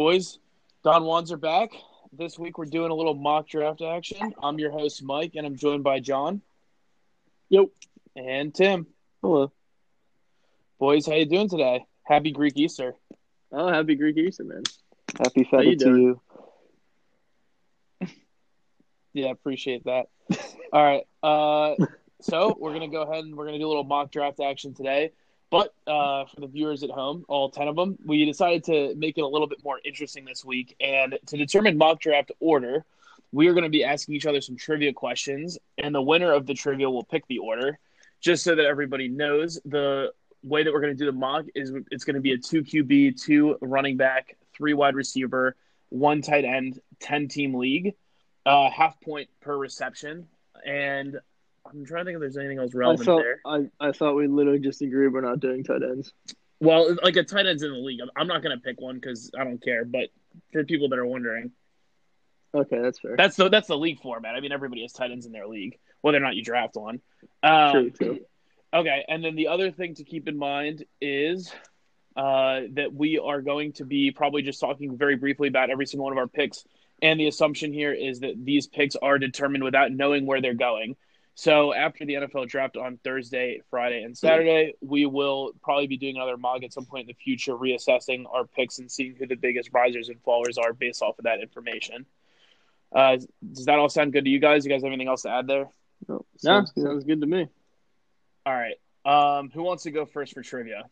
boys. Don Wands are back. This week we're doing a little mock draft action. I'm your host, Mike, and I'm joined by John. Yep. And Tim. Hello. Boys, how you doing today? Happy Greek Easter. Oh, happy Greek Easter, man. Happy How you Feta to doing? you. Yeah, appreciate that. All right. Uh, so we're gonna go ahead and we're gonna do a little mock draft action today. But uh, for the viewers at home, all ten of them, we decided to make it a little bit more interesting this week. And to determine mock draft order, we are going to be asking each other some trivia questions, and the winner of the trivia will pick the order. Just so that everybody knows, the way that we're going to do the mock is it's going to be a two QB, two running back, three wide receiver, one tight end, ten team league, uh, half point per reception, and I'm trying to think if there's anything else I relevant thought there. I, I thought we literally just agreed we're not doing tight ends. Well, like a tight end's in the league. I'm- I'm not going to pick one because I don't care. But for people that are wondering, Okay, that's fair. that's the that's the league format. I mean, everybody has tight ends in their league, whether or not you draft one. Um, True, true. Okay, and then the other thing to keep in mind is uh, that we are going to be probably just talking very briefly about every single one of our picks. And the assumption here is that these picks are determined without knowing where they're going. So after the NFL draft on Thursday, Friday, and Saturday, we will probably be doing another mock at some point in the future, reassessing our picks and seeing who the biggest risers and fallers are based off of that information. Uh, does that all sound good to you guys? You guys have anything else to add there? No, No, sounds good. sounds good to me. All right. Um, who wants to go first for trivia?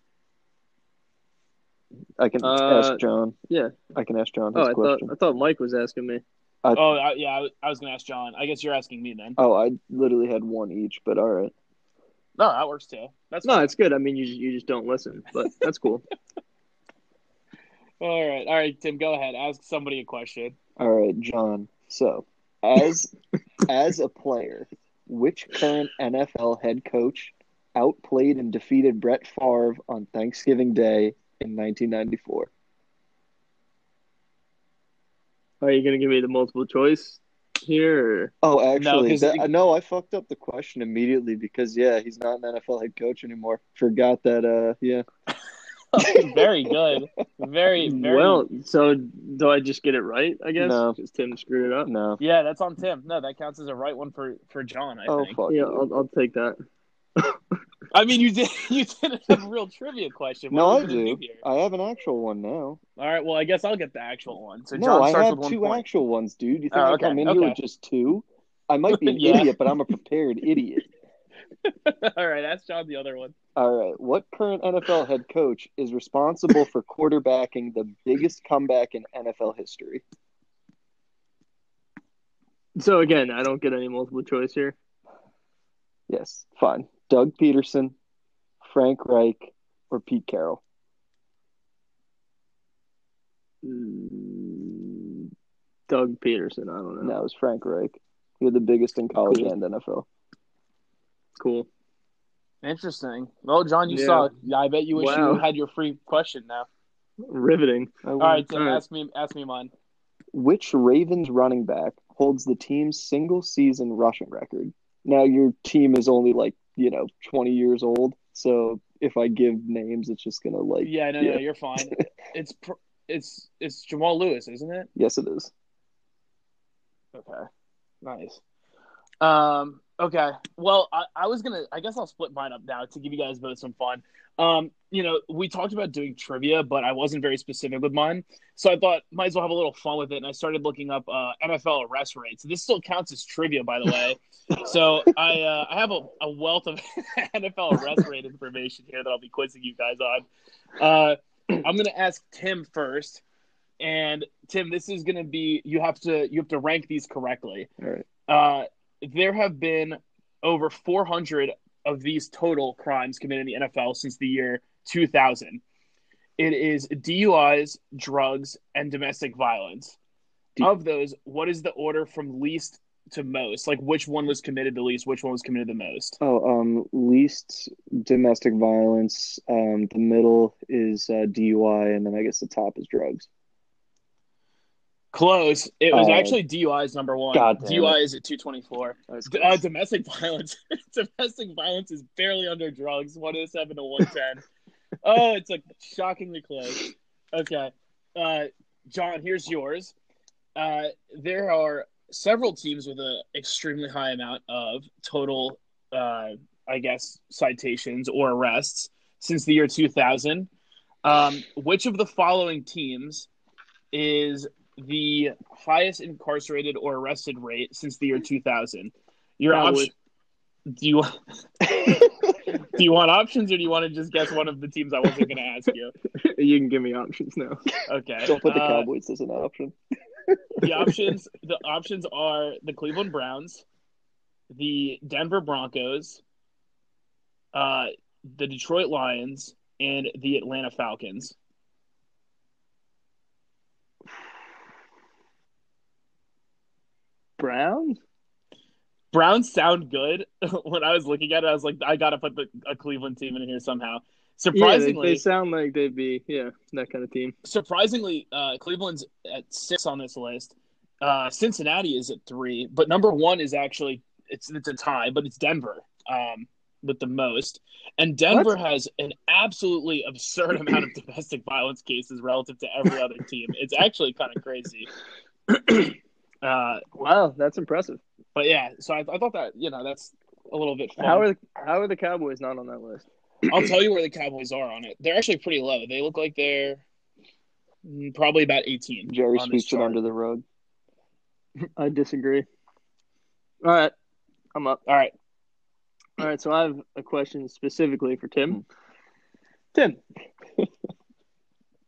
I can Uh, ask John. yeah. I can ask John Oh, his I thought. I thought Mike was asking me. Oh, I, yeah. I was, going to ask John. I guess you're asking me then. Oh, I literally had one each, but all right. No, that works too. That's No, fine. it's good. I mean, you just, you just don't listen, but that's cool. all right. All right, Tim, go ahead. Ask somebody a question. All right, John. So, as as a player, which current NFL head coach outplayed and defeated Brett Favre on Thanksgiving Day in 1994? Are you gonna give me the multiple choice here? Or... Oh, actually, 'cause that- you- no, I fucked up the question immediately because yeah, he's not an NFL head coach anymore. Forgot that. Uh, yeah. very good. Very, very. Well, so do I just get it right? I guess No. because Tim screwed it up. No. yeah, that's on Tim. No, that counts as a right one for for John. I Oh think. fuck. Yeah. I'll, I'll take that. I mean, you did. You didn't have a real trivia question. What No, I do. I have an actual one now. All right. Well, I guess I'll get the actual one. So no, I have with two point. actual ones, dude. You think Oh, I come in okay. here with just two? I might be an Yeah. idiot, but I'm a prepared idiot. All right. Ask John the other one. All right. What current NFL head coach is responsible for quarterbacking the biggest comeback in NFL history? So again, I don't get any multiple choice here. Yes, fine. Doug Pederson, Frank Reich, or Pete Carroll? Mm, Doug Pederson. I don't know. No, it was Frank Reich. You're the biggest in college Cool. and NFL. Cool. Interesting. Well, John, you Yeah. saw. Yeah, I bet you wish Wow. you had your free question now. Riveting. All right, Tim. All right. Ask me. Ask me mine. Which Ravens running back holds the team's single season rushing record? Now, your team is only like, you know, 20 years old. So if I give names, it's just to like, Yeah, no, yeah. no, you're fine. it's pr- it's it's Jamal Lewis, isn't it? yes, it is. Okay, nice. Um, okay. Well, I, I was gonna. I guess I'll split mine up now to give you guys both some fun. Um, you know, we talked about doing trivia, but I wasn't very specific with mine, so I thought might as well have a little fun with it. And I started looking up uh, NFL arrest rates. This still counts as trivia, by the way. so I uh, I have a, a wealth of NFL arrest rate information here that I'll be quizzing you guys on. Uh, I'm gonna ask Tim first, and Tim, this is gonna be you have to you have to rank these correctly. All right. Uh, there have been over 400 of these total crimes committed in the NFL since the year 2000. It is DUIs, drugs, and domestic violence. D- of those, what is the order from least to most? Like, which one was committed the least? Which one was committed the most? Oh, um, least domestic violence. Um, the middle is uh, DUI, and then I guess the top is drugs. Close. It was Uh, actually DUIs number one. God DUI is at 224. Uh, domestic violence. domestic violence is barely under drugs. 107 to 110. oh, it's like shockingly close. Okay. Uh, John, here's yours. Uh, there are several teams with an extremely high amount of total, uh, I guess, citations or arrests since the year 2000. Um, which of the following teams is the highest incarcerated or arrested rate since the year 2000? Your Cowboys. option. Do you do you want options or do you want to just guess one of the teams I wasn't going to ask you? You can give me options now. Okay. Don't put the Uh, Cowboys as an option. the options the options are the Cleveland Browns, the Denver Broncos, uh, the Detroit Lions, and the Atlanta Falcons. Browns? Browns sound good. when I was looking at it, I was like, I gotta put the, a Cleveland team in here somehow. Yeah, they, Surprisingly, they sound like they'd be yeah that kind of team. surprisingly, uh, Cleveland's at six on this list. Uh, Cincinnati is at three, but number one is actually it's it's a tie, but it's Denver um, with the most. And Denver has an absolutely absurd amount of domestic violence cases relative to every other team. It's actually kind of crazy. uh, Wow, that's impressive. but yeah, so I, I thought that you know that's a little bit fun. How are the how are the Cowboys not on that list? I'll tell you where the Cowboys are on it. They're actually pretty low. They look like they're mm, probably about 18. Jerry sweeps it under the rug. I disagree. All right, I'm up. All right. All right, so I have a question specifically for Tim. Tim,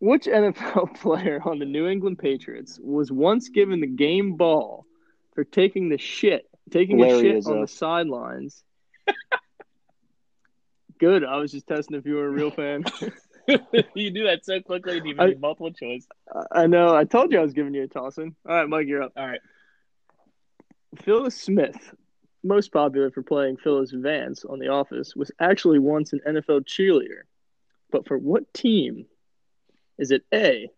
which NFL player on the New England Patriots was once given the game ball for taking the shit, taking a shit is on the sidelines? Good. I was just testing if you were a real fan. you do that so quickly. You even I- need multiple choice. I- I know. I told you I was giving you a toss in. All right, Mike, you're up. All right. Phyllis Smith, most popular for playing Phyllis Vance on The Office, was actually once an NFL cheerleader. But for what team? Is it A,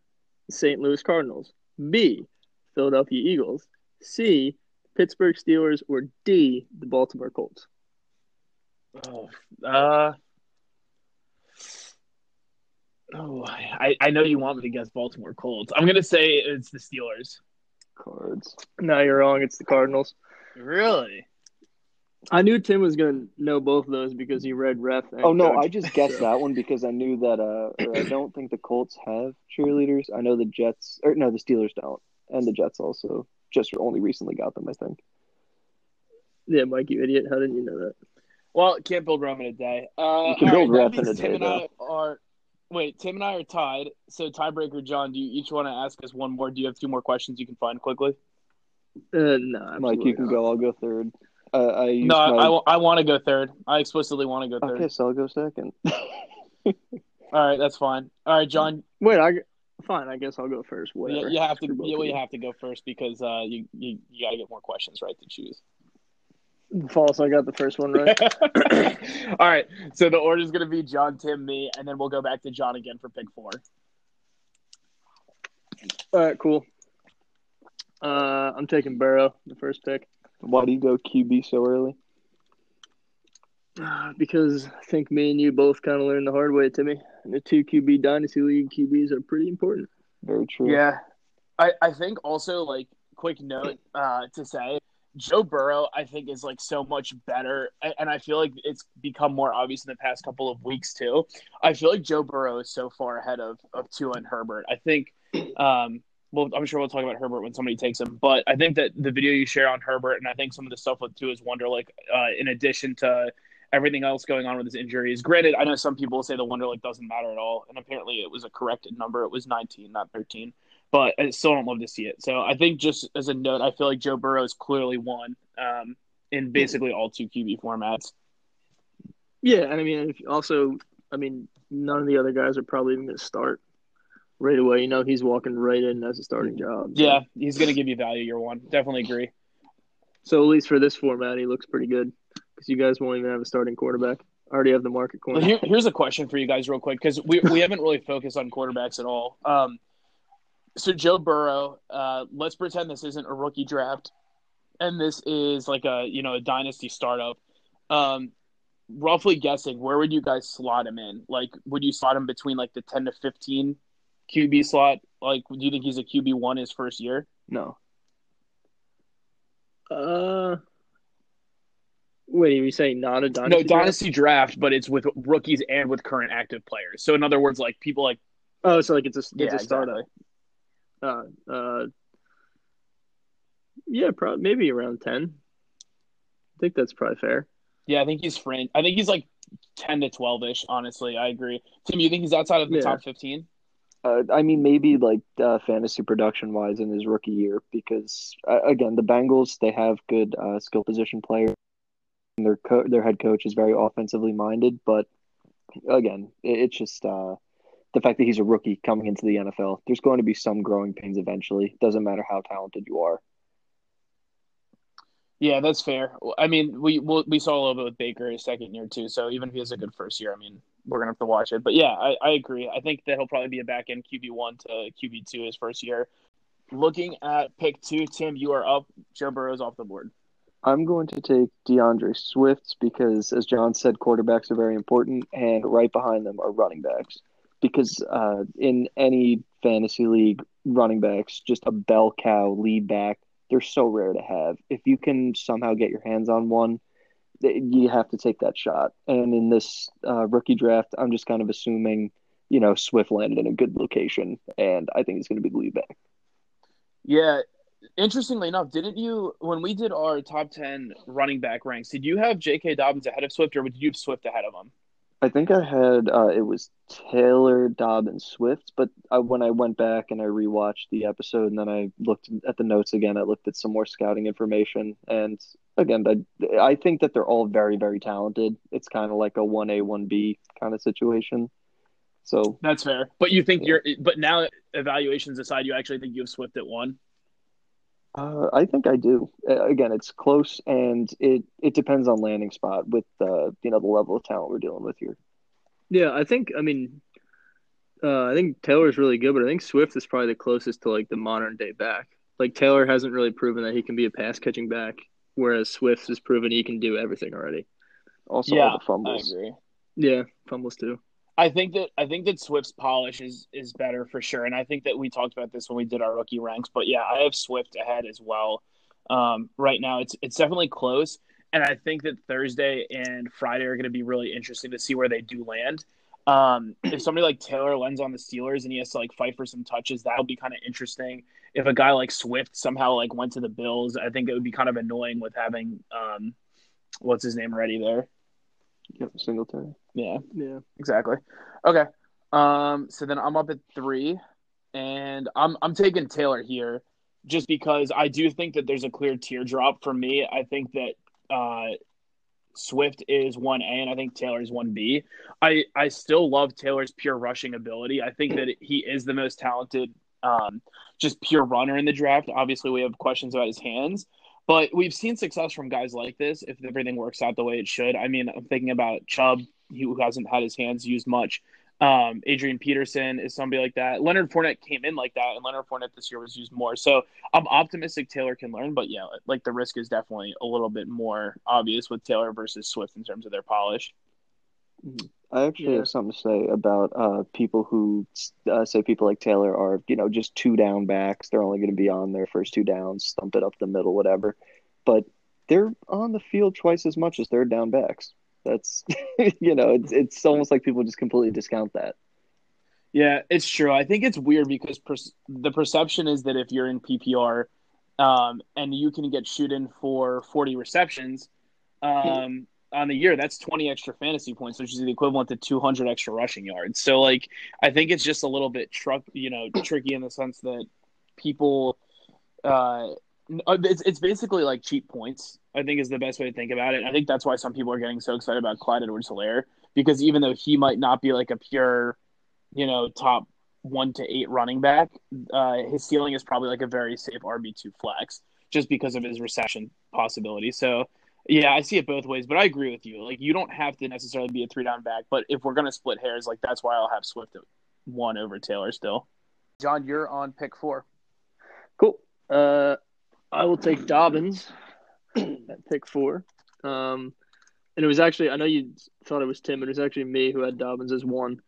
the St. Louis Cardinals, B, Philadelphia Eagles, C, Pittsburgh Steelers, or D, the Baltimore Colts? Oh, uh, oh, I, I know you want me to guess Baltimore Colts. I'm gonna say it's the Steelers. Cards. No, you're wrong. It's the Cardinals. Really? I knew Tim was going to know both of those because he read ref. And Oh no, coach. I just guessed So- that one because I knew that. Uh, I don't think the Colts have cheerleaders. I know the Jets, or no, the Steelers don't, and the Jets also just only recently got them. I think. Yeah, Mike, you idiot. How didn't you know that? Well, can't build Rome in a day. Uh, You can build that rep in means a Tim day, and I are. Wait, Tim and I are tied. So tiebreaker, John. Do you each want to ask us one more? Do you have two more questions you can find quickly? Uh, no, Mike, you can absolutely go. I'll go third. Uh, I No, my... I, want to go third. I explicitly want to go third. Okay, so I'll go second. All right, that's fine. All right, John. Wait, I fine. I guess I'll go first. You, Whatever. you have to. Both You, you have to go first because uh, you you, you got to get more questions right to choose. False. I got the first one right. All right. So the order is going to be John, Tim, me, and then we'll go back to John again for pick four. All right, cool. Uh, I'm taking Burrow, the first pick, Why do you go QB so early? Uh, because I think me and you both kind of learned the hard way, Timmy. And the two QB dynasty league QBs are pretty important. Very true. Yeah. I, I think also like quick note uh, to say Joe Burrow I think is like so much better and I feel like it's become more obvious in the past couple of weeks too. I feel like Joe Burrow is so far ahead of of Tua and Herbert. I think um well I'm sure we'll talk about Herbert when somebody takes him, but I think that the video you share on Herbert and I think some of the stuff with Tua's Wonderlic uh, in addition to everything else going on with his injuries. Granted, I know some people say the Wonderlic doesn't matter at all, and apparently it was a corrected number. It was 19, not 13. But I still don't love to see it. So I think just as a note, I feel like Joe Burrow is clearly one um, in basically all two QB formats. Yeah, and I mean, also, I mean, none of the other guys are probably even going to start right away. You know, he's walking right in as a starting job. so- Yeah, he's going to give you value year one. Definitely agree. So at least for this format, he looks pretty good because you guys won't even have a starting quarterback. I already have the market corner. Well, here, here's a question for you guys, real quick, because we we haven't really focused on quarterbacks at all. Um, so Joe Burrow, uh, let's pretend this isn't a rookie draft, and this is like a you know a dynasty startup. Um, roughly guessing, where would you guys slot him in? Like, would you slot him between like the ten to fifteen QB slot? Like, do you think he's a QB one his first year? No. Uh, wait, are you saying not a dynasty? no, draft? dynasty draft, but it's with rookies and with current active players. So in other words, like people like Oh, so like it's a it's yeah, a startup. exactly. Uh, uh, yeah, probably maybe around ten. I think that's probably fair. Yeah, I think he's fringe. I think he's like ten to twelve ish. Honestly, I agree. Tim, you think he's outside of the Yeah. top fifteen? Uh, I mean, maybe like uh, fantasy production wise in his rookie year, because uh, again, the Bengals they have good uh, skill position players. And their co- their head coach is very offensively minded, but again, it, it's just uh, the fact that he's a rookie coming into the NFL. There's going to be some growing pains eventually. Doesn't matter how talented you are. Yeah, that's fair. I mean, we we we saw a little bit with Baker his second year too. So even if he has a good first year, I mean, we're gonna have to watch it. But yeah, I, I agree. I think that he'll probably be a back end QB one to QB two his first year. Looking at pick two, Tim, you are up. Joe Burrow's off the board. I'm going to take DeAndre Swift because, as John said, quarterbacks are very important, and right behind them are running backs. Because uh, in any fantasy league, running backs, just a bell cow lead back, they're so rare to have. If you can somehow get your hands on one, you have to take that shot. And in this uh, rookie draft, I'm just kind of assuming, you know, Swift landed in a good location, and I think he's going to be the lead back. Yeah. Interestingly enough, didn't you when we did our top ten running back ranks? Did you have J.K. Dobbins ahead of Swift, or did you have Swift ahead of him? I think I had uh, it was Taylor, Dobbins, Swift, but I, when I went back and I rewatched the episode and then I looked at the notes again, I looked at some more scouting information, and again, I, I think that they're all very, very talented. It's kind of like a one A, one B kind of situation. So That's fair. But you think Yeah. you're but now evaluations aside, you actually think you have Swift at one? uh, I think I do. Uh, again, it's close, and it it depends on landing spot with uh, you know the level of talent we're dealing with here. Yeah, I think. I mean, uh, I think Taylor's really good, but I think Swift is probably the closest to like the modern day back. Like Taylor hasn't really proven that he can be a pass catching back, whereas Swift has proven he can do everything already. Also, yeah, all the fumbles. I agree. Yeah, fumbles too. I think that I think that Swift's polish is is better for sure, and I think that we talked about this when we did our rookie ranks. But yeah, I have Swift ahead as well. Um, right now, it's it's definitely close, and I think that Thursday and Friday are going to be really interesting to see where they do land. Um, if somebody like Taylor lands on the Steelers and he has to like fight for some touches, that'll be kind of interesting. If a guy like Swift somehow like went to the Bills, I think it would be kind of annoying with having um, what's his name already there. Yep, Singletary. Yeah, Yeah. exactly. Okay. Um, so then I'm up at three, and I'm I'm taking Taylor here, just because I do think that there's a clear tier drop for me. I think that uh, Swift is one A, and I think Taylor is one B. I I still love Taylor's pure rushing ability. I think that he is the most talented, um, just pure runner in the draft. Obviously, we have questions about his hands. But we've seen success from guys like this if everything works out the way it should. I mean, I'm thinking about Chubb, who hasn't had his hands used much. Um, Adrian Peterson is somebody like that. Leonard Fournette came in like that, and Leonard Fournette this year was used more. So I'm optimistic Taylor can learn, but yeah, like the risk is definitely a little bit more obvious with Taylor versus Swift in terms of their polish. I actually Yeah. have something to say about uh, people who uh, say people like Taylor are, you know, just two down backs. They're only going to be on their first two downs, stump it up the middle, whatever. But they're on the field twice as much as third down backs. That's, you know, it's it's almost like people just completely discount that. Yeah, it's true. I think it's weird because per- the perception is that if you're in PPR um, and you can get shoot in for 40 receptions um, on the year, that's 20 extra fantasy points, which is the equivalent to 200 extra rushing yards. So, like, I think it's just a little bit truck, you know, tricky in the sense that people, uh, it's it's basically like cheap points. I think is the best way to think about it. I think that's why some people are getting so excited about Clyde Edwards-Helaire because even though he might not be like a pure you know, top one to eight running back, uh, his ceiling is probably like a very safe RB two flex just because of his reception possibility. So, yeah, I see it both ways, but I agree with you. Like, you don't have to necessarily be a three down back, but if we're gonna split hairs, like that's why I'll have Swift at one over Taylor still. John, you're on pick four. Cool. Uh, I will take Dobbins at pick four. Um, and it was actually I know you thought it was Tim, but it was actually me who had Dobbins as one.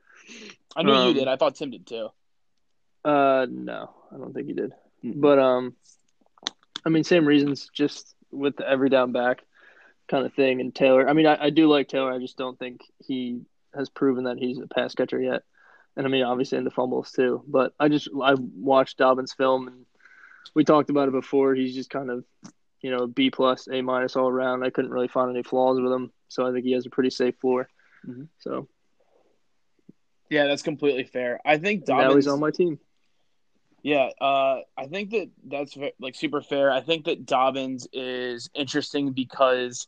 I knew you Um, did. I thought Tim did too. Uh, no, I don't think he did. Mm-mm. But um, I mean, same reasons, just with the every down back kind of thing. And Taylor, I mean, I, I do like Taylor. I just don't think he has proven that he's a pass catcher yet. And I mean, obviously in the fumbles too. But I just I watched Dobbins' film and we talked about it before. He's just kind of you know B plus, A minus all around. I couldn't really find any flaws with him, so I think he has a pretty safe floor. Mhm. So Yeah, that's completely fair. I think now Dobbins. he's on my team. Yeah, uh, I think that that's like super fair. I think that Dobbins is interesting because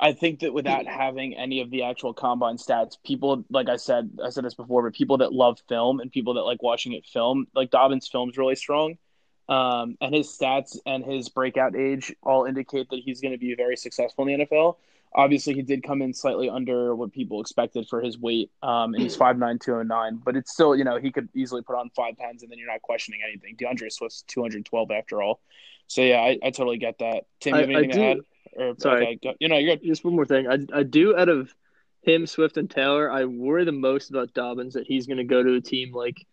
I think that without having any of the actual combine stats, people like I said, I said this before, but people that love film and people that like watching it film, like Dobbins' film's really strong. Um, and his stats and his breakout age all indicate that he's going to be very successful in the NFL. Obviously, he did come in slightly under what people expected for his weight, um, and he's 5'9", 209. But it's still, you know, he could easily put on five pounds, and then you're not questioning anything. DeAndre Swift's 212 after all. So, yeah, I, I totally get that. Tim, you have I- I anything to add? Or, Sorry. Okay, you know, you're good. Just one more thing. I I do out of him, Swift, and Taylor, I worry the most about Dobbins that he's going to go to a team like,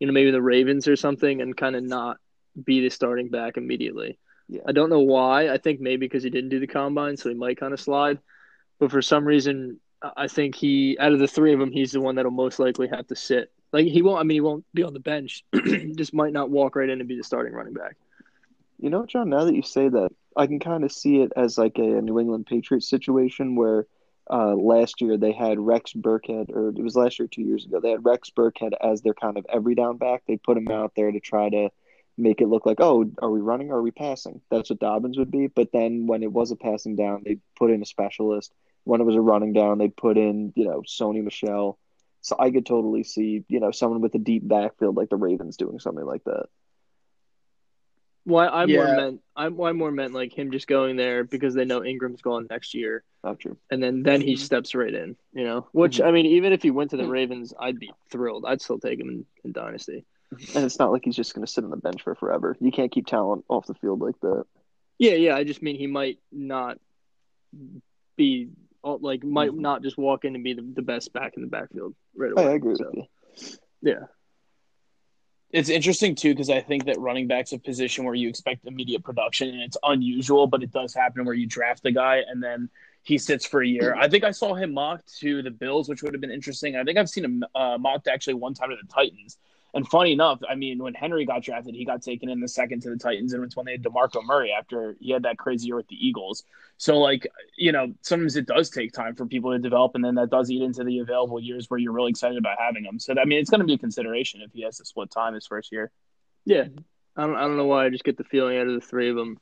you know, maybe the Ravens or something, and kind of not be the starting back immediately. Yeah. I don't know why. I think maybe because he didn't do the combine, so he might kind of slide. But for some reason, I think he out of the three of them, he's the one that'll most likely have to sit. Like he won't. I mean, he won't be on the bench. Just might not walk right in and be the starting running back. You know, John, now that you say that, I can kind of see it as like a New England Patriots situation where uh, last year they had Rex Burkhead, or it was last year, two years ago, they had Rex Burkhead as their kind of every down back. They put him out there to try to make it look like, oh, are we running or are we passing? That's what Dobbins would be. But then when it was a passing down, they put in a specialist. When it was a running down, they put in, you know, Sony Michel. So I could totally see, you know, someone with a deep backfield like the Ravens doing something like that. Why I more Yeah. meant I, I more meant like him just going there because they know Ingram's gone next year, Not true. and then then he steps right in. You know, which mm-hmm. I mean, even if he went to the mm-hmm. Ravens, I'd be thrilled. I'd still take him in, in dynasty. And it's not like he's just going to sit on the bench for forever. You can't keep talent off the field like that. Yeah, yeah. I just mean he might not be like might Mhm. not just walk in and be the, the best back in the backfield right away. I agree So, with you. Yeah, It's interesting too because I think that running back's a position where you expect immediate production, and it's unusual, but it does happen where you draft a guy and then he sits for a year. I think I saw him mocked to the Bills, which would have been interesting. I think I've seen him uh, mocked actually one time to the Titans. And funny enough, I mean, when Henry got drafted, he got taken in the second to the Titans, and it's when they had Demarco Murray after he had that crazy year with the Eagles. So, like, you know, sometimes it does take time for people to develop, and then that does eat into the available years where you're really excited about having them. So, I mean, it's going to be a consideration if he has to split time his first year. yeah. I don't I don't know why. I just get the feeling out of the three of them,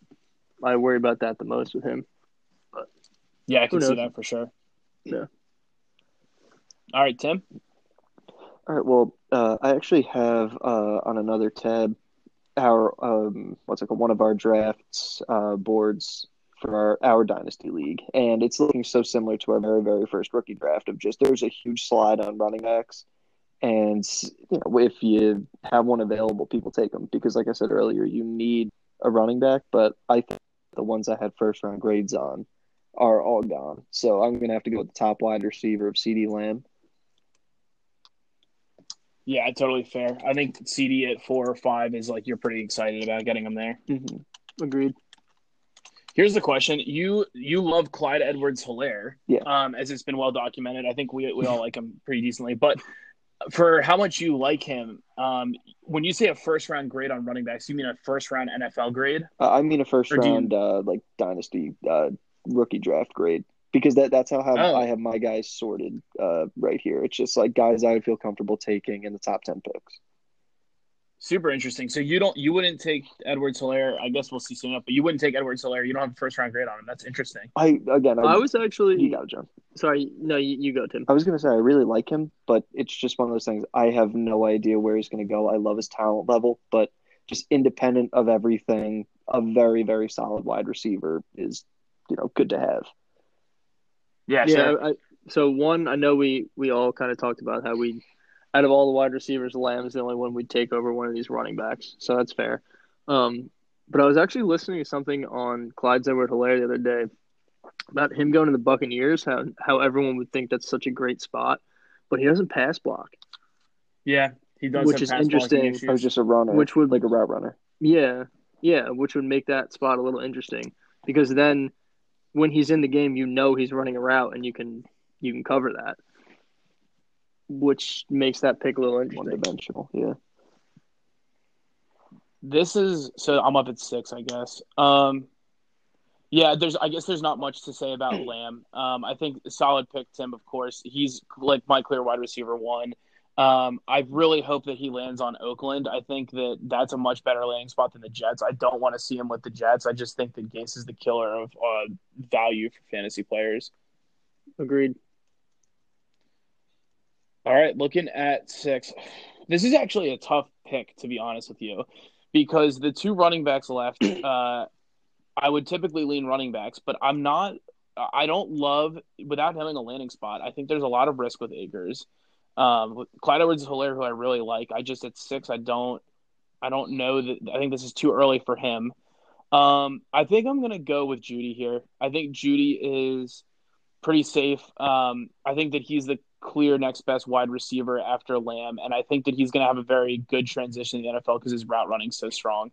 I worry about that the most with him. But Yeah, I can see that for sure. Yeah. All right, Tim. All right. Well, uh, I actually have uh, on another tab our um, what's it called? One of our drafts uh, boards for our our dynasty league, and it's looking so similar to our very very first rookie draft. Of just there's a huge slide on running backs, and you know if you have one available, people take them because, like I said earlier, you need a running back. But I think the ones I had first round grades on are all gone. So I'm gonna have to go with the top wide receiver of CeeDee Lamb. Yeah, totally fair. I think CeeDee at four or five is like you're pretty excited about getting him there. Mm-hmm. Agreed. Here's the question: you you love Clyde Edwards Helaire, Yeah. um, as it's been well documented. I think we we all like him pretty decently, but for how much you like him, um, when you say a first round grade on running backs, you mean a first round NFL grade? Uh, I mean a first Or do you- round uh, like dynasty uh, rookie draft grade because that that's how have, Oh. I have my guys sorted uh, right here. It's just like guys I would feel comfortable taking in the top ten picks. Super interesting. So you don't you wouldn't take Edwards Helaire. I guess we'll see soon enough, but you wouldn't take Edwards Helaire. You don't have a first round grade on him. That's interesting. I again, I, I was actually you got it, John. sorry. No, you, you go, Tim. I was gonna say I really like him, but it's just one of those things. I have no idea where he's gonna go. I love his talent level, but just independent of everything, a very very solid wide receiver is you know good to have. Yeah, Yeah. I, so one, I know we we all kind of talked about how we, out of all the wide receivers, Lamb is the only one we'd take over one of these running backs. So that's fair. Um, but I was actually listening to something on Clyde's Edward Helaire the other day about him going to the Buccaneers. How how everyone would think that's such a great spot, but he doesn't pass block. Yeah, He does Which have is pass interesting. I was just a runner, Which would- like a route runner. Yeah, yeah, which would make that spot a little interesting because then when he's in the game, you know he's running a route and you can you can cover that, which makes that pick a little One interesting. dimensional. Yeah. This is so I'm up at six, I guess. Um, yeah, there's I guess there's not much to say about Lamb. Um, I think solid pick Tim, of course. He's like my clear wide receiver one. Um, I really hope that he lands on Oakland. I think that that's a much better landing spot than the Jets. I don't want to see him with the Jets. I just think that Gase is the killer of uh, value for fantasy players. Agreed. All right, looking at six. This is actually a tough pick, to be honest with you, because the two running backs left, uh, I would typically lean running backs, but I'm not. I don't love without having a landing spot. I think there's a lot of risk with Akers. Um, Clyde Edwards-Helaire, who I really like. I just at six, I don't. I don't know that. I think this is too early for him. Um, I think I'm gonna go with Jeudy here. I think Jeudy is pretty safe. Um, I think that he's the clear next best wide receiver after Lamb, and I think that he's going to have a very good transition in the NFL because his route running is so strong.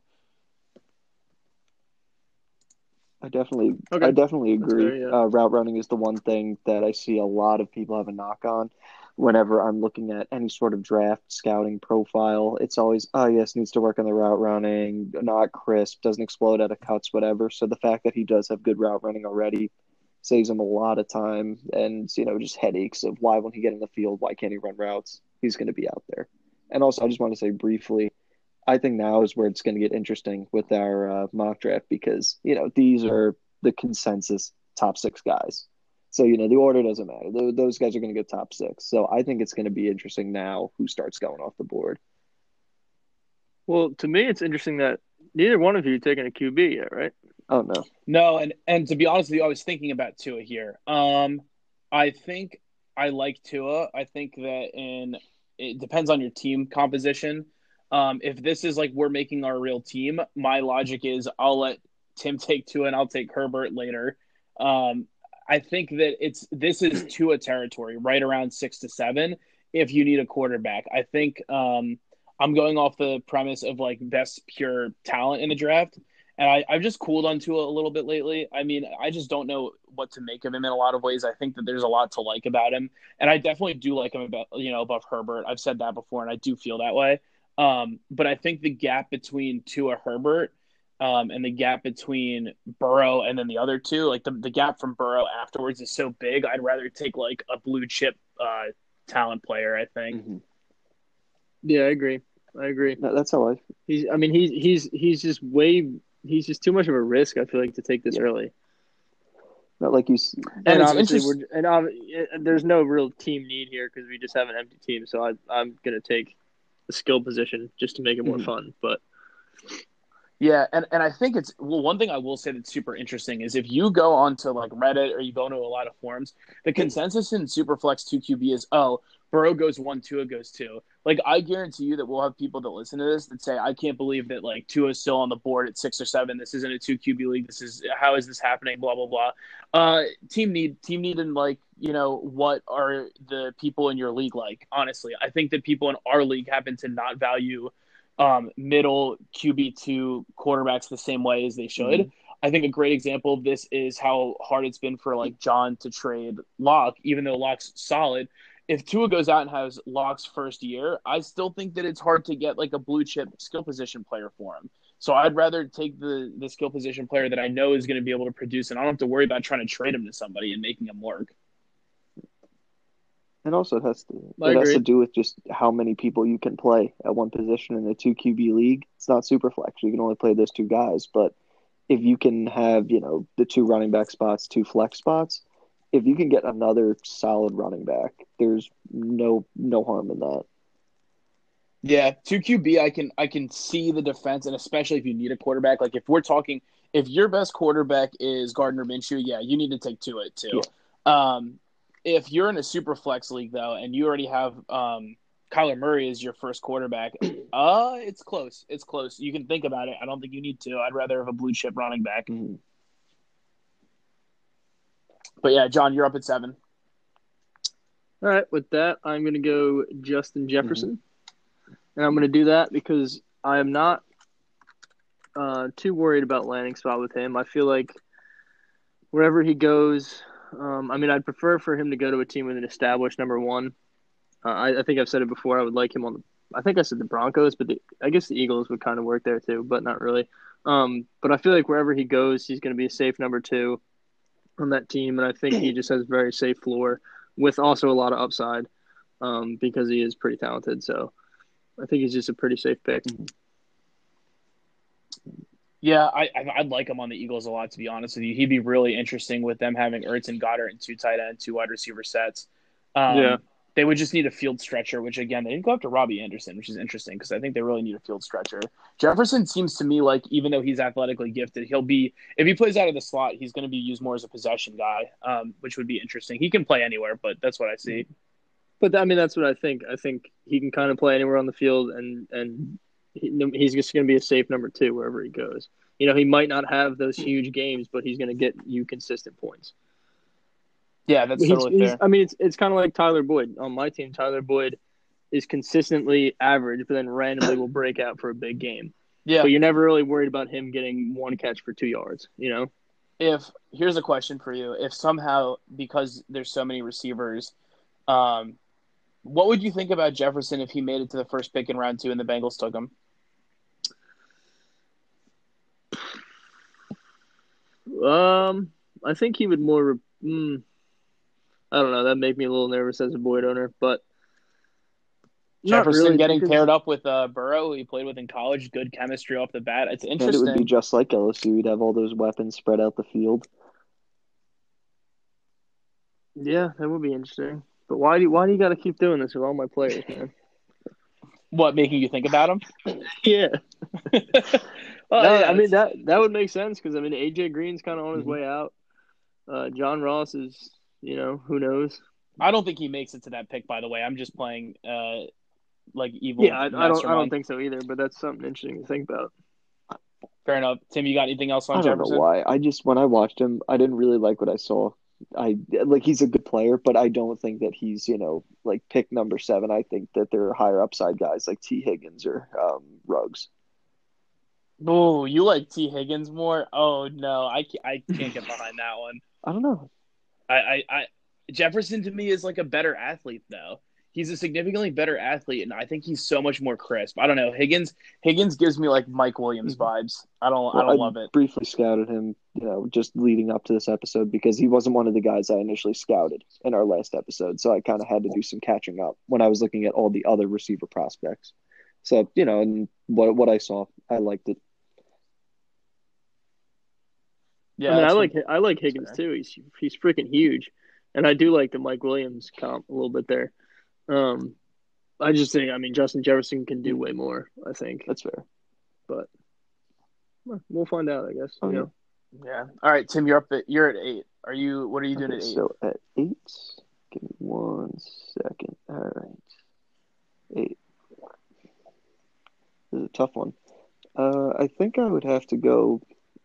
I definitely, Okay. I definitely agree. fair, yeah. uh, route running is the one thing that I see a lot of people have a knock on. Whenever I'm looking at any sort of draft scouting profile, it's always, oh yes, needs to work on the route running, not crisp, doesn't explode out of cuts, whatever. So the fact that he does have good route running already saves him a lot of time and you know just headaches of why won't he get in the field? Why can't he run routes? He's going to be out there. And also, I just want to say briefly, I think now is where it's going to get interesting with our uh, mock draft because you know these are the consensus top six guys. So you know the order doesn't matter; those guys are going to get top six. So I think it's going to be interesting now who starts going off the board. Well, to me, it's interesting that neither one of you taken a QB yet, right? Oh no, No, and and to be honest with you, I was thinking about Tua here. Um, I think I like Tua. I think that in it depends on your team composition. Um, if this is like we're making our real team, my logic is I'll let Tim take Tua and I'll take Herbert later. Um, I think that it's this is Tua territory, right around six to seven. If you need a quarterback, I think um, I'm going off the premise of like best pure talent in the draft. And I, I've just cooled on Tua a little bit lately. I mean, I just don't know what to make of him in a lot of ways. I think that there's a lot to like about him, and I definitely do like him about you know above Herbert. I've said that before, and I do feel that way. Um, but I think the gap between Tua Herbert um, and the gap between Burrow and then the other two, like the the gap from Burrow afterwards, is so big. I'd rather take like a blue chip uh, talent player. I think. Mhm. Yeah, I agree. I agree. No, that's how I. He's. I mean, he's he's he's just way. He's just too much of a risk. I feel like to take this Yeah. early. Not like you. And, And it's obviously, interest- we're and ob- there's no real team need here because we just have an empty team. So I, I'm gonna take the skill position just to make it more Mhm. fun. But Yeah, and, and I think it's well one thing I will say that's super interesting is if you go onto like Reddit or you go into a lot of forums, the consensus in Superflex two QB is oh Burrow goes one, Tua goes two. Like I guarantee you that we'll have people that listen to this that say I can't believe that like Tua is still on the board at six or seven. This isn't a two QB league. This is how is this happening? Blah blah blah. Uh, team need team need and like you know what are the people in your league like? Honestly, I think that people in our league happen to not value um, middle QB two quarterbacks the same way as they should. Mhm. I think a great example of this is how hard it's been for like John to trade Lock, even though Lock's solid. If Tua goes out and has Lock's first year, I still think that it's hard to get like a blue chip skill position player for him. So I'd rather take the the skill position player that I know is going to be able to produce, and I don't have to worry about trying to trade him to somebody and making him work. And also, it has to I it has to do with just how many people you can play at one position in a two QB league. It's not super flex. You can only play those two guys, but if you can have you know the two running back spots, two flex spots, if you can get another solid running back, there's no no harm in that. Yeah, two QB, I can I can see the defense, and especially if you need a quarterback. Like if we're talking, if your best quarterback is Gardner Minshew, yeah, you need to take Tua too. Um, if you're in a super flex league though, and you already have um, Kyler Murray as your first quarterback, uh, it's close. It's close. You can think about it. I don't think you need to. I'd rather have a blue chip running back. Mhm. But yeah, John, you're up at seven. all right, with that, I'm gonna go Justin Jefferson. and I'm going to do that because I am not uh, too worried about landing spot with him. I feel like wherever he goes, um, I mean, I'd prefer for him to go to a team with an established number one. Uh, I, I think I've said it before. I would like him on the. I think I said the Broncos, but the, I guess the Eagles would kind of work there too, but not really. Um, but I feel like wherever he goes, he's going to be a safe number two on that team, and I think he just has a very safe floor with also a lot of upside um, because he is pretty talented. So I think he's just a pretty safe pick. Yeah, I I'd like him on the Eagles a lot. To be honest with you, he'd be really interesting with them having Ertz and Goedert and two tight end, two wide receiver sets. Um, Yeah. they would just need a field stretcher, which again they didn't go after Robbie Anderson, which is interesting because I think they really need a field stretcher. Jefferson seems to me like even though he's athletically gifted, he'll be if he plays out of the slot, he's going to be used more as a possession guy, um, which would be interesting. He can play anywhere, but that's what I see. But I mean, that's what I think. I think he can kind of play anywhere on the field, and and he's just going to be a safe number two wherever he goes. You know, he might not have those huge games, but he's going to get you consistent points. Yeah, that's He's- totally he's- fair. I mean, it's it's kind of like Tyler Boyd on my team. Tyler Boyd is consistently average, but then randomly will break out for a big game. Yeah, But you're never really worried about him getting one catch for two yards. You know, if here's a question for you if somehow because there's so many receivers um what would you think about jefferson if he made it to the first pick in round two and the bengals took him um, I think he would more. Mm, I don't know. That make me a little nervous as a Boyd owner, but not jefferson really, getting because- paired up with uh burrow who he played with in college good chemistry off the bat it's And it would be just like LSU. You'd have all those weapons spread out the field. Yeah, that would be interesting. But why do you, why do you got to keep doing this with all my players, man? what making you think about him yeah. Well, No, yeah, I mean that that would make sense because I mean AJ Green's kind of on his Mhm. way out. Uh, John Ross is, you know, who knows? i don't think he makes it to that pick by the way i'm just playing uh like evil Yeah, I, I don't I don't think so either. But that's something interesting to think about. fair enough tim you got anything else on I don't jefferson know why. I just when I watched him, I didn't really like what I saw. I like he's a good player, but I don't think that he's you know like pick number seven. I think that there are higher upside guys like Tee Higgins or um, Ruggs. Oh, you like Tee Higgins more? Oh no, I can't, I can't get behind that one. I don't know. I, I, I Jefferson to me is like a better athlete though. He's a significantly better athlete, and I think he's so much more crisp. I don't know. Higgins Higgins gives me like Mike Williams mm-hmm. vibes. I don't I don't love it. Briefly scouted him, you know, just leading up to this episode because he wasn't one of the guys I initially scouted in our last episode. So I kind of had to do some catching up when I was looking at all the other receiver prospects. So you know, and what what I saw, I liked it. Yeah, I mean, I like. I like Higgins fair. too. He's he's freaking huge, and I do like the Mike Williams comp a little bit there. Um, I just think I mean Justin Jefferson can do way more. I think, That's fair. but well, we'll find out. I guess. Oh, you yeah. know. Yeah. All right, Tim, you're up. At, you're at eight. Are you? What are you doing Okay, at eight? so at eight, give me one second. All right, eight. This is a tough one. Uh, I think I would have to go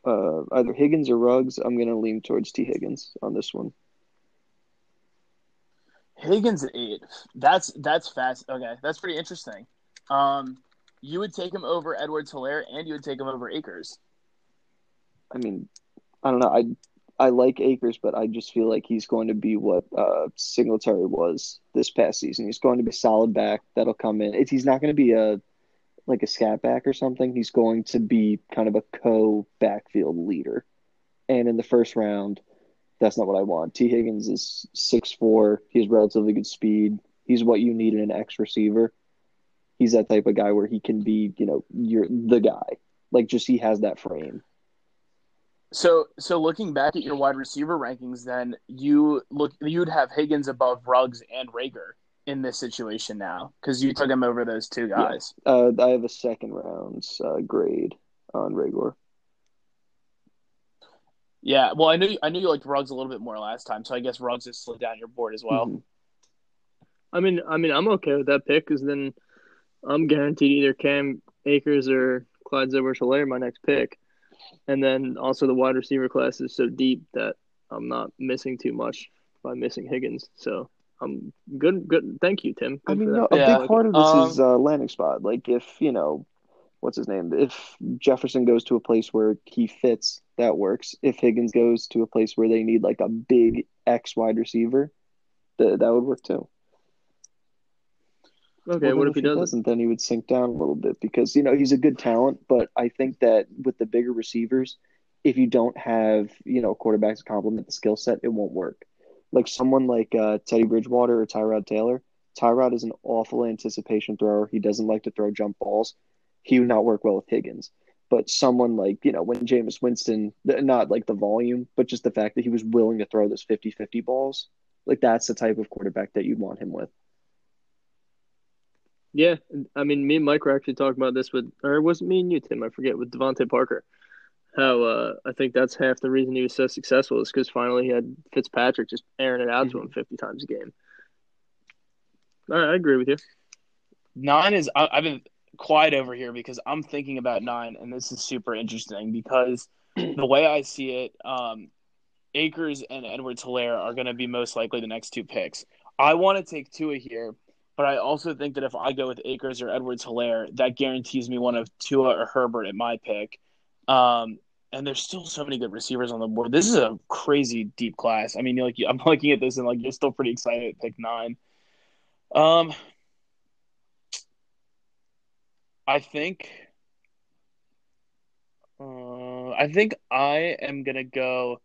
uh, either Higgins or Ruggs. I'm going to lean towards Tee Higgins on this one. Higgins at eight. That's that's fast. Okay, that's pretty interesting. Um, you would take him over Edwards Helaire, and you would take him over Akers. I mean, I don't know. I I like Akers, but I just feel like he's going to be what uh, Singletary was this past season. He's going to be solid back that'll come in. If he's not going to be a like a scat back or something, he's going to be kind of a co backfield leader. And in the first round, that's not what I want. Tee Higgins is six four. He has relatively good speed. He's what you need in an X receiver. He's that type of guy where he can be, you know, you're the guy. Like just he has that frame. So, so looking back at your wide receiver rankings, then you look you'd have Higgins above Ruggs and Reagor in this situation now because you took him over those two guys. Uh, I have a second round uh, grade on Reagor. Yeah. Well, I knew I knew you liked Ruggs a little bit more last time, so I guess Ruggs has slid down your board as well. Mhm. I mean, I mean, I'm okay with that pick because then I'm guaranteed either Cam Akers or Clyde Edwards-Helaire my next pick, and then also the wide receiver class is so deep that I'm not missing too much by missing Higgins. So I'm good. Good. Thank you, Tim. I mean, no, a Yeah. big part of this Um, is uh, landing spot. Like if you know, what's his name? If Jefferson goes to a place where he fits, that works. If Higgins goes to a place where they need like a big X wide receiver, th- that would work too. Okay. Well, what then if he doesn't? doesn't? Then he would sink down a little bit because you know he's a good talent, but I think that with the bigger receivers, if you don't have you know quarterbacks to complement the skill set, it won't work. Like someone like uh, Teddy Bridgewater or Tyrod Taylor. Tyrod is an awful anticipation thrower. He doesn't like to throw jump balls. He would not work well with Higgins. But someone like, you know, when Jameis Winston, not like the volume, but just the fact that he was willing to throw those 50 50 balls, like that's the type of quarterback that you'd want him with. Yeah, I mean, me and Mike were actually talking about this with, or it wasn't me and you, Tim. I forget with DeVante Parker. How uh, I think that's half the reason he was so successful is because finally he had Fitzpatrick just airing it out to him fifty times a game. All right, I agree with you. Nine is I, I've been quiet over here because I'm thinking about nine, and this is super interesting because the way I see it, um, Akers and Edwards Helaire are going to be most likely the next two picks. I want to take Tua here, but I also think that if I go with Akers or Edwards Helaire, that guarantees me one of Tua or Herbert at my pick. Um, and there's still so many good receivers on the board. This is a crazy deep class. I mean, like I'm looking at this and like you're still pretty excited at pick nine. Um, I think. Uh, I think I am gonna go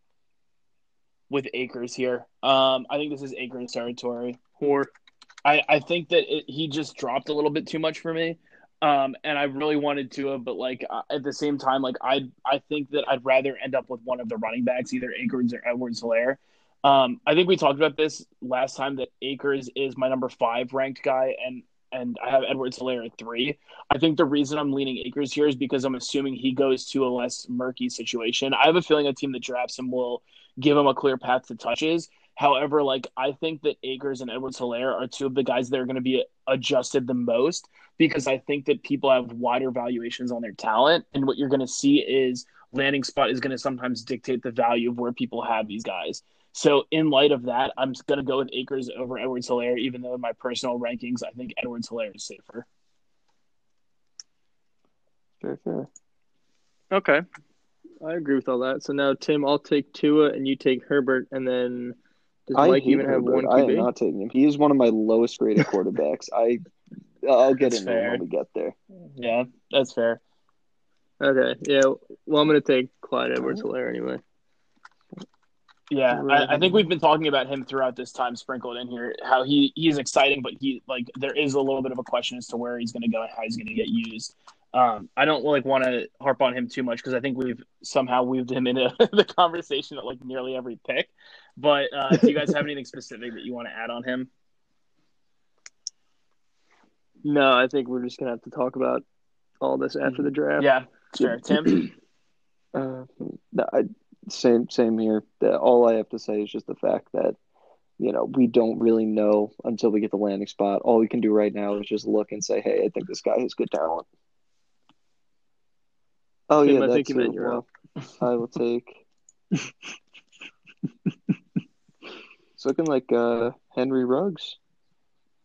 with Akers here. Um, I think this is Akers territory. Or I, I think that it, he just dropped a little bit too much for me. Um, and I really wanted to, but like uh, at the same time, like I I think that I'd rather end up with one of the running backs, either Akers or Edwards Helaire. Um, I think we talked about this last time that Akers is my number five ranked guy, and and I have Edwards Helaire at three. I think the reason I'm leaning Akers here is because I'm assuming he goes to a less murky situation. I have a feeling a team that drafts him will give him a clear path to touches. However, like I think that Akers and Edwards Helaire are two of the guys that are going to be adjusted the most because I think that people have wider valuations on their talent, and what you're going to see is landing spot is going to sometimes dictate the value of where people have these guys. So, in light of that, I'm going to go with Akers over Edwards Helaire, even though in my personal rankings, I think Edwards Helaire is safer. Fair, fair. okay, I agree with all that. So now, Tim, I'll take Tua and you take Herbert, and then does I Mike hate even have Herbert. one I am not taking him. He is one of my lowest graded quarterbacks. I I'll get That's in there when we get there. Yeah, that's fair. Okay, yeah. Well, I'm gonna take Clyde Edwards Helaire anyway. Yeah, I, I think we've been talking about him throughout this time, sprinkled in here. How he he's exciting, but he like there is a little bit of a question as to where he's going to go and how he's going to get used. Um, I don't like want to harp on him too much because I think we've somehow weaved him into the conversation at like nearly every pick. But uh, do you guys have anything specific that you want to add on him? No, I think we're just gonna have to talk about all this after the draft. Yeah, sure. Tim. Uh, no, I, same same here. The, all I have to say is just the fact that you know we don't really know until we get the landing spot. All we can do right now is just look and say, "Hey, I think this guy has good talent." Oh Tim, yeah, I that think you meant Well, I will take. it's looking like uh, Henry Ruggs.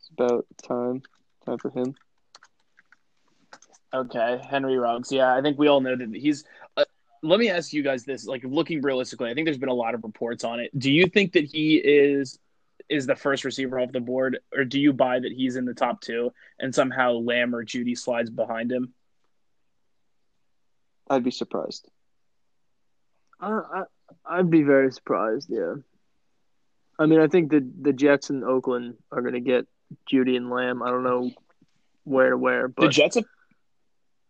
It's about time time for him. Okay, Henry Ruggs. Yeah, I think we all know that he's. Uh, let me ask you guys this: like, looking realistically, I think there's been a lot of reports on it. Do you think that he is is the first receiver off the board, or do you buy that he's in the top two and somehow Lamb or Jeudy slides behind him? I'd be surprised. I, I I'd be very surprised. Yeah. I mean, I think the the Jets in Oakland are gonna get Jeudy and Lamb. I don't know where to where, the but Jets.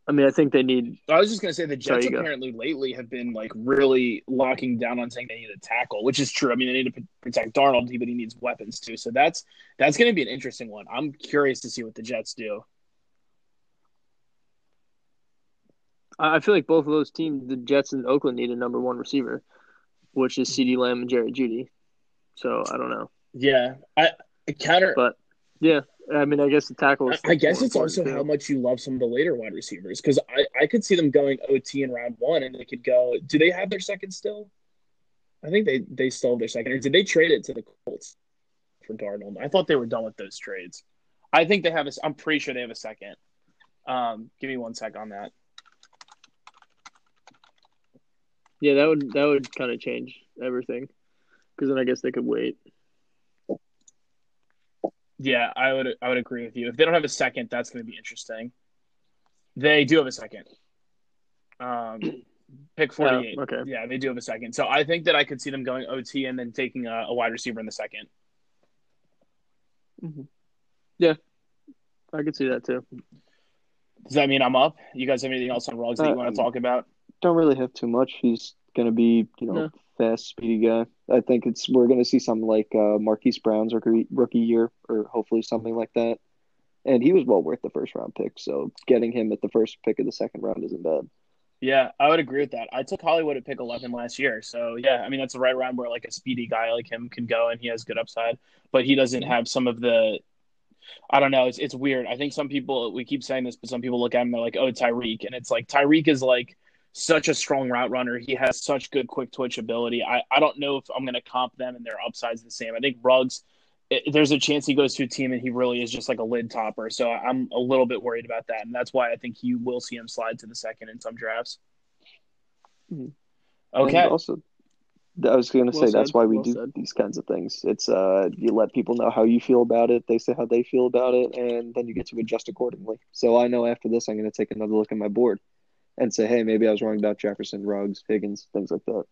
I mean, I think they need. I was just gonna say the Jets you go. apparently lately have been like really locking down on saying they need a tackle, which is true. I mean, they need to protect Darnold, but he needs weapons too. So that's that's gonna be an interesting one. I'm curious to see what the Jets do. I I feel like both of those teams, the Jets and Oakland, need a number one receiver, which is CeeDee Lamb and Jerry Jeudy. So I don't know, Yeah, I counter. but yeah, I mean, I guess the tackle. Is I guess it's also important, how much you love some of the later wide receivers because I, I could see them going OT in round one and they could go. Do they have their second still? I think they they still have their second. Or did they trade it to the Colts for Darnold. I thought they were done with those trades. I think they have a. I'm pretty sure they have a second. Um, give me one sec on that. Yeah, that would that would kind of change everything, because then I guess they could wait. Yeah, I would I would agree with you. If they don't have a second, that's going to be interesting. They do have a second. Um, pick forty eight. Oh, okay. Yeah, they do have a second. So I think that I could see them going OT and then taking a, a wide receiver in the second. Yeah, I could see that too. Does that mean I'm up? You guys have anything else on Ruggs that you Uh, want to talk about? Don't really have too much. He's gonna be, you know, No. Fast, speedy guy. I think it's we're gonna see something like uh, Marquise Brown's rookie rookie year, or hopefully something like that. And he was well worth the first round pick, so getting him at the first pick of the second round isn't bad. Yeah, I would agree with that. I took Hollywood at pick 11 last year. So, yeah, I mean, that's the right round where like a speedy guy like him can go and he has good upside, but he doesn't have some of the. I don't know. It's, it's weird. I think some people, we keep saying this, but some people look at him, and they're like, oh, Tyreek. And it's like, Tyreek is like such a strong route runner. He has such good quick twitch ability. I, I don't know if I'm going to comp them and their upside's the same. I think Ruggs, it, there's a chance he goes to a team and he really is just like a lid topper. So I'm a little bit worried about that. And that's why I think you will see him slide to the second in some drafts. Okay. And also, I was going to Well say that's why we well do said. these kinds of things. It's uh, you let people know how you feel about it. They say how they feel about it, and then you get to adjust accordingly. So I know after this, I'm going to take another look at my board and say, hey, maybe I was wrong about Jefferson, Ruggs, Higgins, things like that.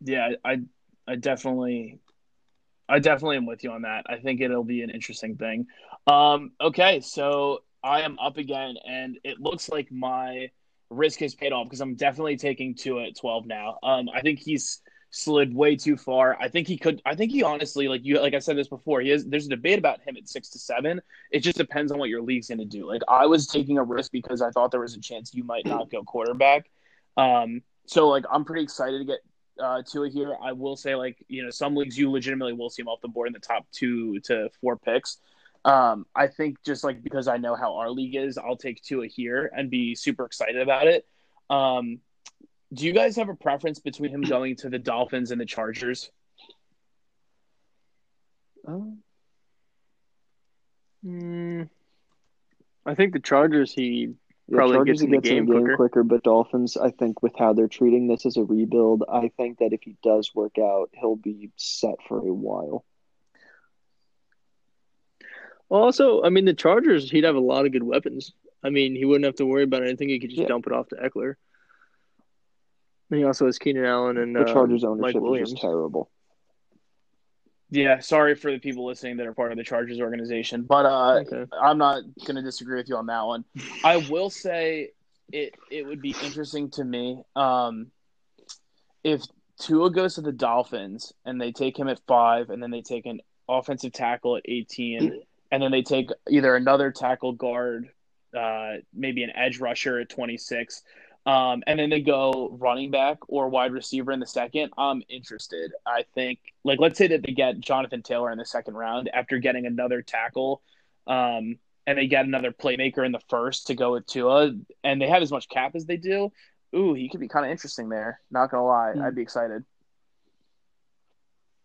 Yeah, I I definitely I definitely am with you on that. I think it'll be an interesting thing. Um okay, so I am up again and it looks like my risk has paid off because I'm definitely taking two at 12 now. Um I think he's slid way too far. I think he could I think he honestly like you like I said this before, he is. there's a debate about him at 6 to 7. It just depends on what your league's going to do. Like I was taking a risk because I thought there was a chance you might not go quarterback. Um so like I'm pretty excited to get uh, Tua here. I will say, like you know, some leagues you legitimately will see him off the board in the top two to four picks. Um, I think just like because I know how our league is, I'll take Tua here and be super excited about it. Um, do you guys have a preference between him going to the Dolphins and the Chargers? Um, Mm, I think the Chargers. He yeah, Probably Chargers gets in the gets in game the game quicker. quicker, but Dolphins, I think, with how they're treating this as a rebuild, I think that if he does work out, he'll be set for a while. also, I mean, the Chargers. He'd have a lot of good weapons. I mean, he wouldn't have to worry about anything. He could just Yeah. dump it off to Ekeler. And he also has Keenan Allen and The uh, Chargers Mike ownership is Williams. just terrible. Yeah, sorry for the people listening that are part of the Chargers organization, but uh, Okay. I'm not going to disagree with you on that one. I will say it it would be interesting to me um, if Tua goes to the Dolphins and they take him at five, and then they take an offensive tackle at 18, and then they take either another tackle guard, uh, maybe an edge rusher at 26. Um, and then they go running back or wide receiver in the second. I'm interested. I think, like, let's say that they get Jonathan Taylor in the second round after getting another tackle, um, and they get another playmaker in the first to go with Tua, and they have as much cap as they do. Ooh, he could be kind of interesting there. Not gonna lie, Hmm. I'd be excited.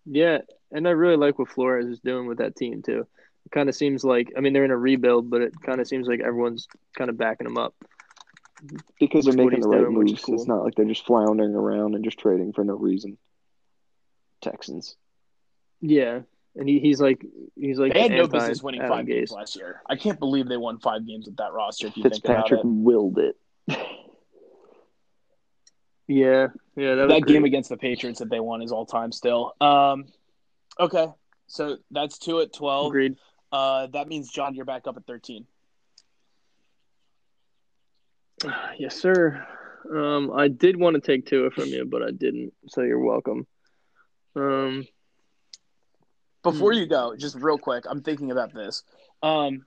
Yeah, and I really like what Flores is doing with that team too. It kind of seems like I mean they're in a rebuild, but it kind of seems like everyone's kind of backing them up. Because they're making the right doing, moves. cool. It's not like they're just floundering around and just trading for no reason. Texans. Yeah, and he, he's like he's like They had no business winning Adam five games Gase. last year. I can't believe they won five games with that roster. If you think about Fitzpatrick it, willed it. Yeah, yeah, that, that game against the Patriots that they won is all time still. Um, okay, so that's two at twelve. Agreed. Uh, that means John, you're back up at thirteen. Yes, sir. Um, I did want to take Tua from you, but I didn't. So you're welcome. Um, Before Hmm. you go, just real quick, I'm thinking about this. Um,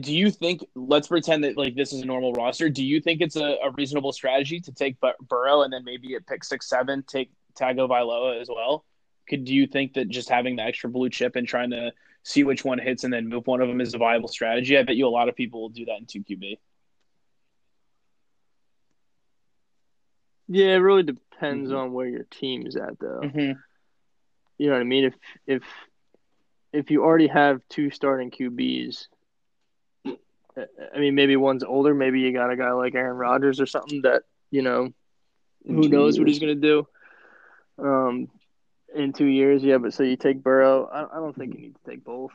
do you think? Let's pretend that like this is a normal roster. Do you think it's a, a reasonable strategy to take Bur- Burrow and then maybe at pick six seven take Tagovailoa as well? Could do you think that just having the extra blue chip and trying to see which one hits and then move one of them is a viable strategy? I bet you a lot of people will do that in two QB. Yeah, it really depends Mhm. on where your team's at, though. Mm-hmm. You know what I mean? If if if you already have two starting QBs, I mean, maybe one's older. Maybe you got a guy like Aaron Rodgers or something that you know, who knows what he's going to do. Um, in two years, yeah. But so you take Burrow. I, I don't think you need to take both.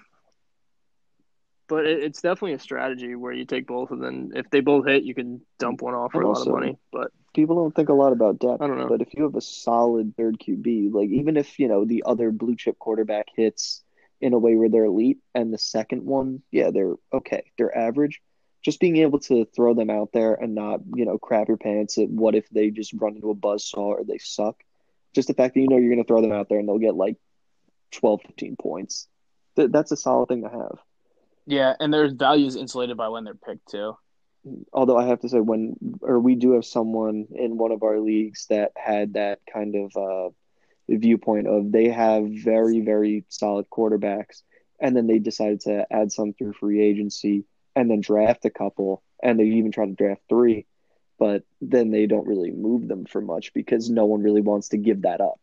But it, it's definitely a strategy where you take both, and then if they both hit, you can dump one off for a lot of money. But people don't think a lot about depth. I don't know. But if you have a solid third QB, like even if you know the other blue chip quarterback hits in a way where they're elite, and the second one, yeah, they're okay, they're average. Just being able to throw them out there and not, you know, crap your pants at what if they just run into a buzzsaw or they suck. Just the fact that you know you're going to throw them out there and they'll get like 12, 15 points. Th- that's a solid thing to have. Yeah, and their value is insulated by when they're picked too. Although I have to say when or we do have someone in one of our leagues that had that kind of uh, viewpoint of they have very very solid quarterbacks and then they decided to add some through free agency and then draft a couple and they even try to draft three but then they don't really move them for much because no one really wants to give that up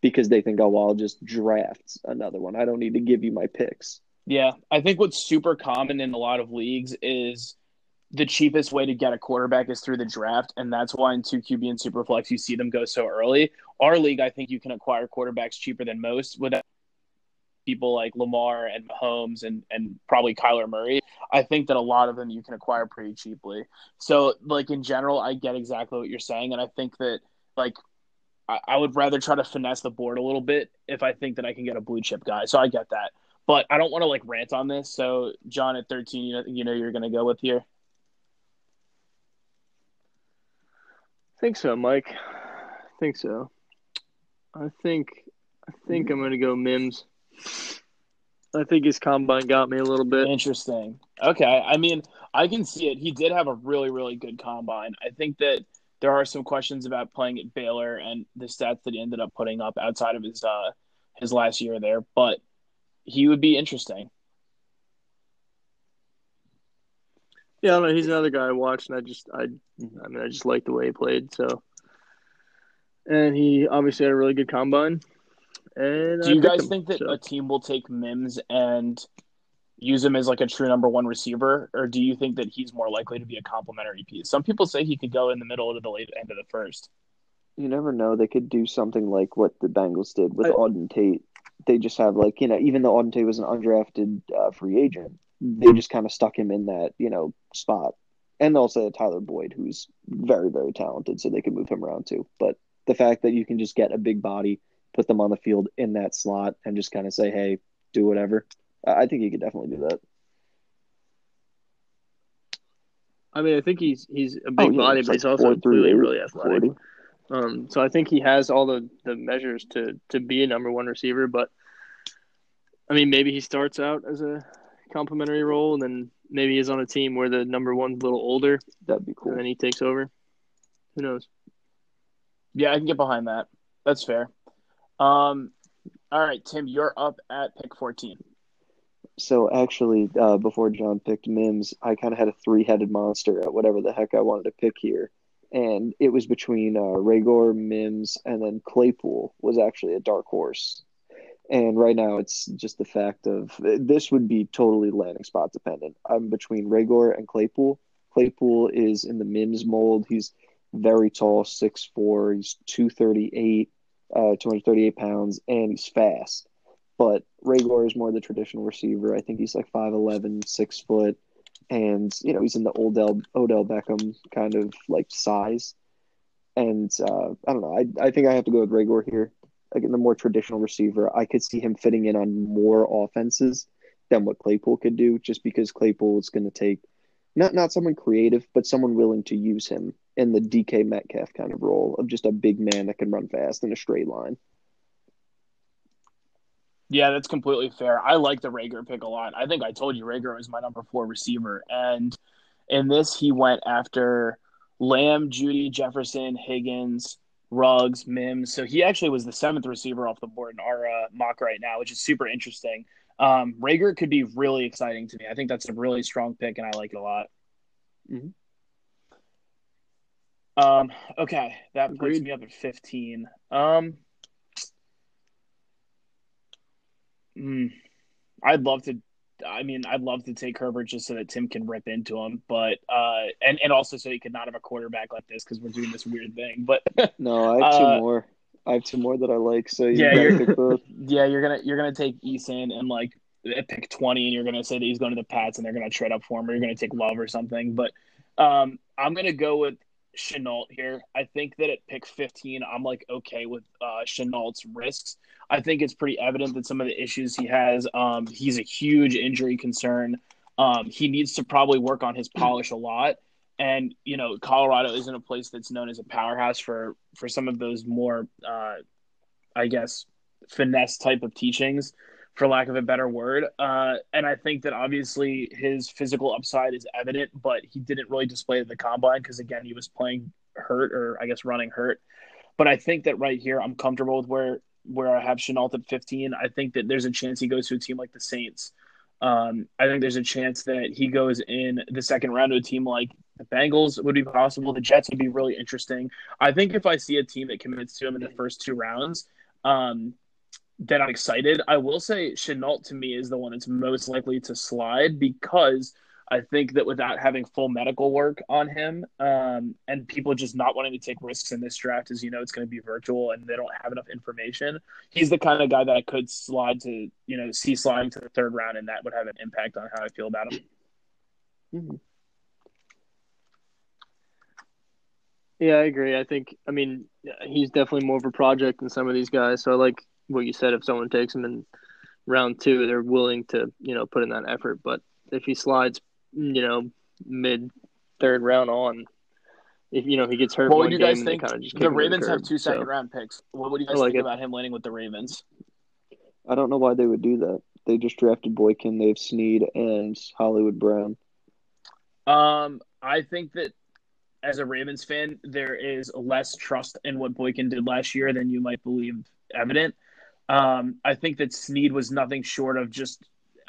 because they think oh well I'll just draft another one. I don't need to give you my picks. Yeah, I think what's super common in a lot of leagues is the cheapest way to get a quarterback is through the draft, and that's why in two QB and Superflex you see them go so early. Our league, I think you can acquire quarterbacks cheaper than most without people like Lamar and Mahomes and and probably Kyler Murray. I think that a lot of them you can acquire pretty cheaply. So, like in general, I get exactly what you're saying, and I think that like I, I would rather try to finesse the board a little bit if I think that I can get a blue chip guy. So I get that. But I don't want to like rant on this. So John at 13, you know, you know you're going to go with here. I think so, Mike. I think so. I think I think I'm gonna go Mims. I think his combine got me a little bit. Interesting. Okay. I mean, I can see it. He did have a really, really good combine. I think that there are some questions about playing at Baylor and the stats that he ended up putting up outside of his uh his last year there, but he would be interesting. Yeah, I don't know. He's another guy I watched, and I just, I, I mean, I just like the way he played. So, and he obviously had a really good combine. And Do I you guys him, think that so. a team will take Mims and use him as like a true number one receiver, or do you think that he's more likely to be a complementary piece? Some people say he could go in the middle to the late end of the first. you never know. They could do something like what the Bengals did with I- Auden Tate. They just have like you know, even though Auden Tate was an undrafted uh, free agent, they just kind of stuck him in that you know spot. And also Tyler Boyd, who's very very talented, so they could move him around too. But the fact that you can just get a big body, put them on the field in that slot, and just kind of say, "Hey, do whatever," I think you could definitely do that. I mean, I think he's he's a Oh, big yeah, body, but like he's also 4'3", clearly really athletic. 40. Um, so I think he has all the, the measures to, to be a number one receiver. But I mean, maybe he starts out as a complimentary role, and then maybe he's on a team where the number one's a little older, That'd be cool. and then he takes over. Who knows? Yeah, I can get behind that. That's fair. Um, all right, Tim, you're up at pick 14. So actually, uh, before John picked Mims, I kind of had a three-headed monster at whatever the heck I wanted to pick here, and it was between uh, Reagor, Mims, and then Claypool was actually a dark horse. And right now, it's just the fact of this would be totally landing spot dependent. I'm between Reagor and Claypool. Claypool is in the Mims mold. He's very tall, 6'4", he's 238, uh, 238 pounds, and he's fast but Reagor is more the traditional receiver. I think he's like 5'11", 6 foot, and you know he's in the Odell Odell Beckham kind of like size. And uh, I don't know. I I think I have to go with Reagor here. Again, the more traditional receiver. I could see him fitting in on more offenses than what Claypool could do, just because Claypool is going to take not not someone creative, but someone willing to use him in the DK Metcalf kind of role of just a big man that can run fast in a straight line. Yeah, that's completely fair. I like the Reagor pick a lot. I think I told you Reagor was my number four receiver. And in this, he went after Lamb, Jeudy, Jefferson, Higgins, Ruggs, Mims. So he actually was the seventh receiver off the board in our uh, mock right now, which is super interesting. Um, Reagor could be really exciting to me. I think that's a really strong pick, and I like it a lot. Mhm. Um, okay, that puts me up at 15. Um, Hmm. I'd love to. I mean, I'd love to take Herbert just so that Tim can rip into him, but uh, and and also so he could not have a quarterback like this because we're doing this weird thing. But No, I have two Uh, more. I have two more that I like. So you Yeah, you're- pick both. yeah, you're gonna you're gonna take Eason and like pick twenty, and you're gonna say that he's going to the Pats, and they're gonna trade up for him, or you're gonna take Love or something. But um, I'm gonna go with Shenault here. I think that at pick 15, I'm like okay with uh, Shenault's risks. I think it's pretty evident that some of the issues he has, um, he's a huge injury concern. Um, he needs to probably work on his polish a lot. And you know, Colorado isn't a place that's known as a powerhouse for for some of those more, uh, I guess, finesse type of teachings, for lack of a better word. Uh, and I think that obviously his physical upside is evident, but he didn't really display it at the combine because again, he was playing hurt or I guess running hurt. But I think that right here, I'm comfortable with where where I have Shenault at 15. I think that there's a chance he goes to a team like the Saints. Um, I think there's a chance that he goes in the second round to a team like the Bengals would be possible. The Jets would be really interesting. I think if I see a team that commits to him in the first two rounds, um, then I'm excited. I will say Shenault to me is the one that's most likely to slide because I think that without having full medical work on him um, and people just not wanting to take risks in this draft, as you know, it's going to be virtual and they don't have enough information. He's the kind of guy that I could slide to, you know, see sliding to the third round, and that would have an impact on how I feel about him. Mhm. Yeah, I agree. I think, I mean, he's definitely more of a project than some of these guys. So I like what you said. If someone takes him in round two, they're willing to, you know, put in that effort. But if he slides, you know, mid third round on, if you know he gets hurt, What one would you guys game, they think? kinda just kick The him to Ravens have two second So, round picks. What would you guys like think it. about him landing with the Ravens? I don't know why they would do that. They just drafted Boykin. They have Snead and Hollywood Brown. Um, I think that as a Ravens fan, there is less trust in what Boykin did last year than you might believe evident. Um, I think that Snead was nothing short of just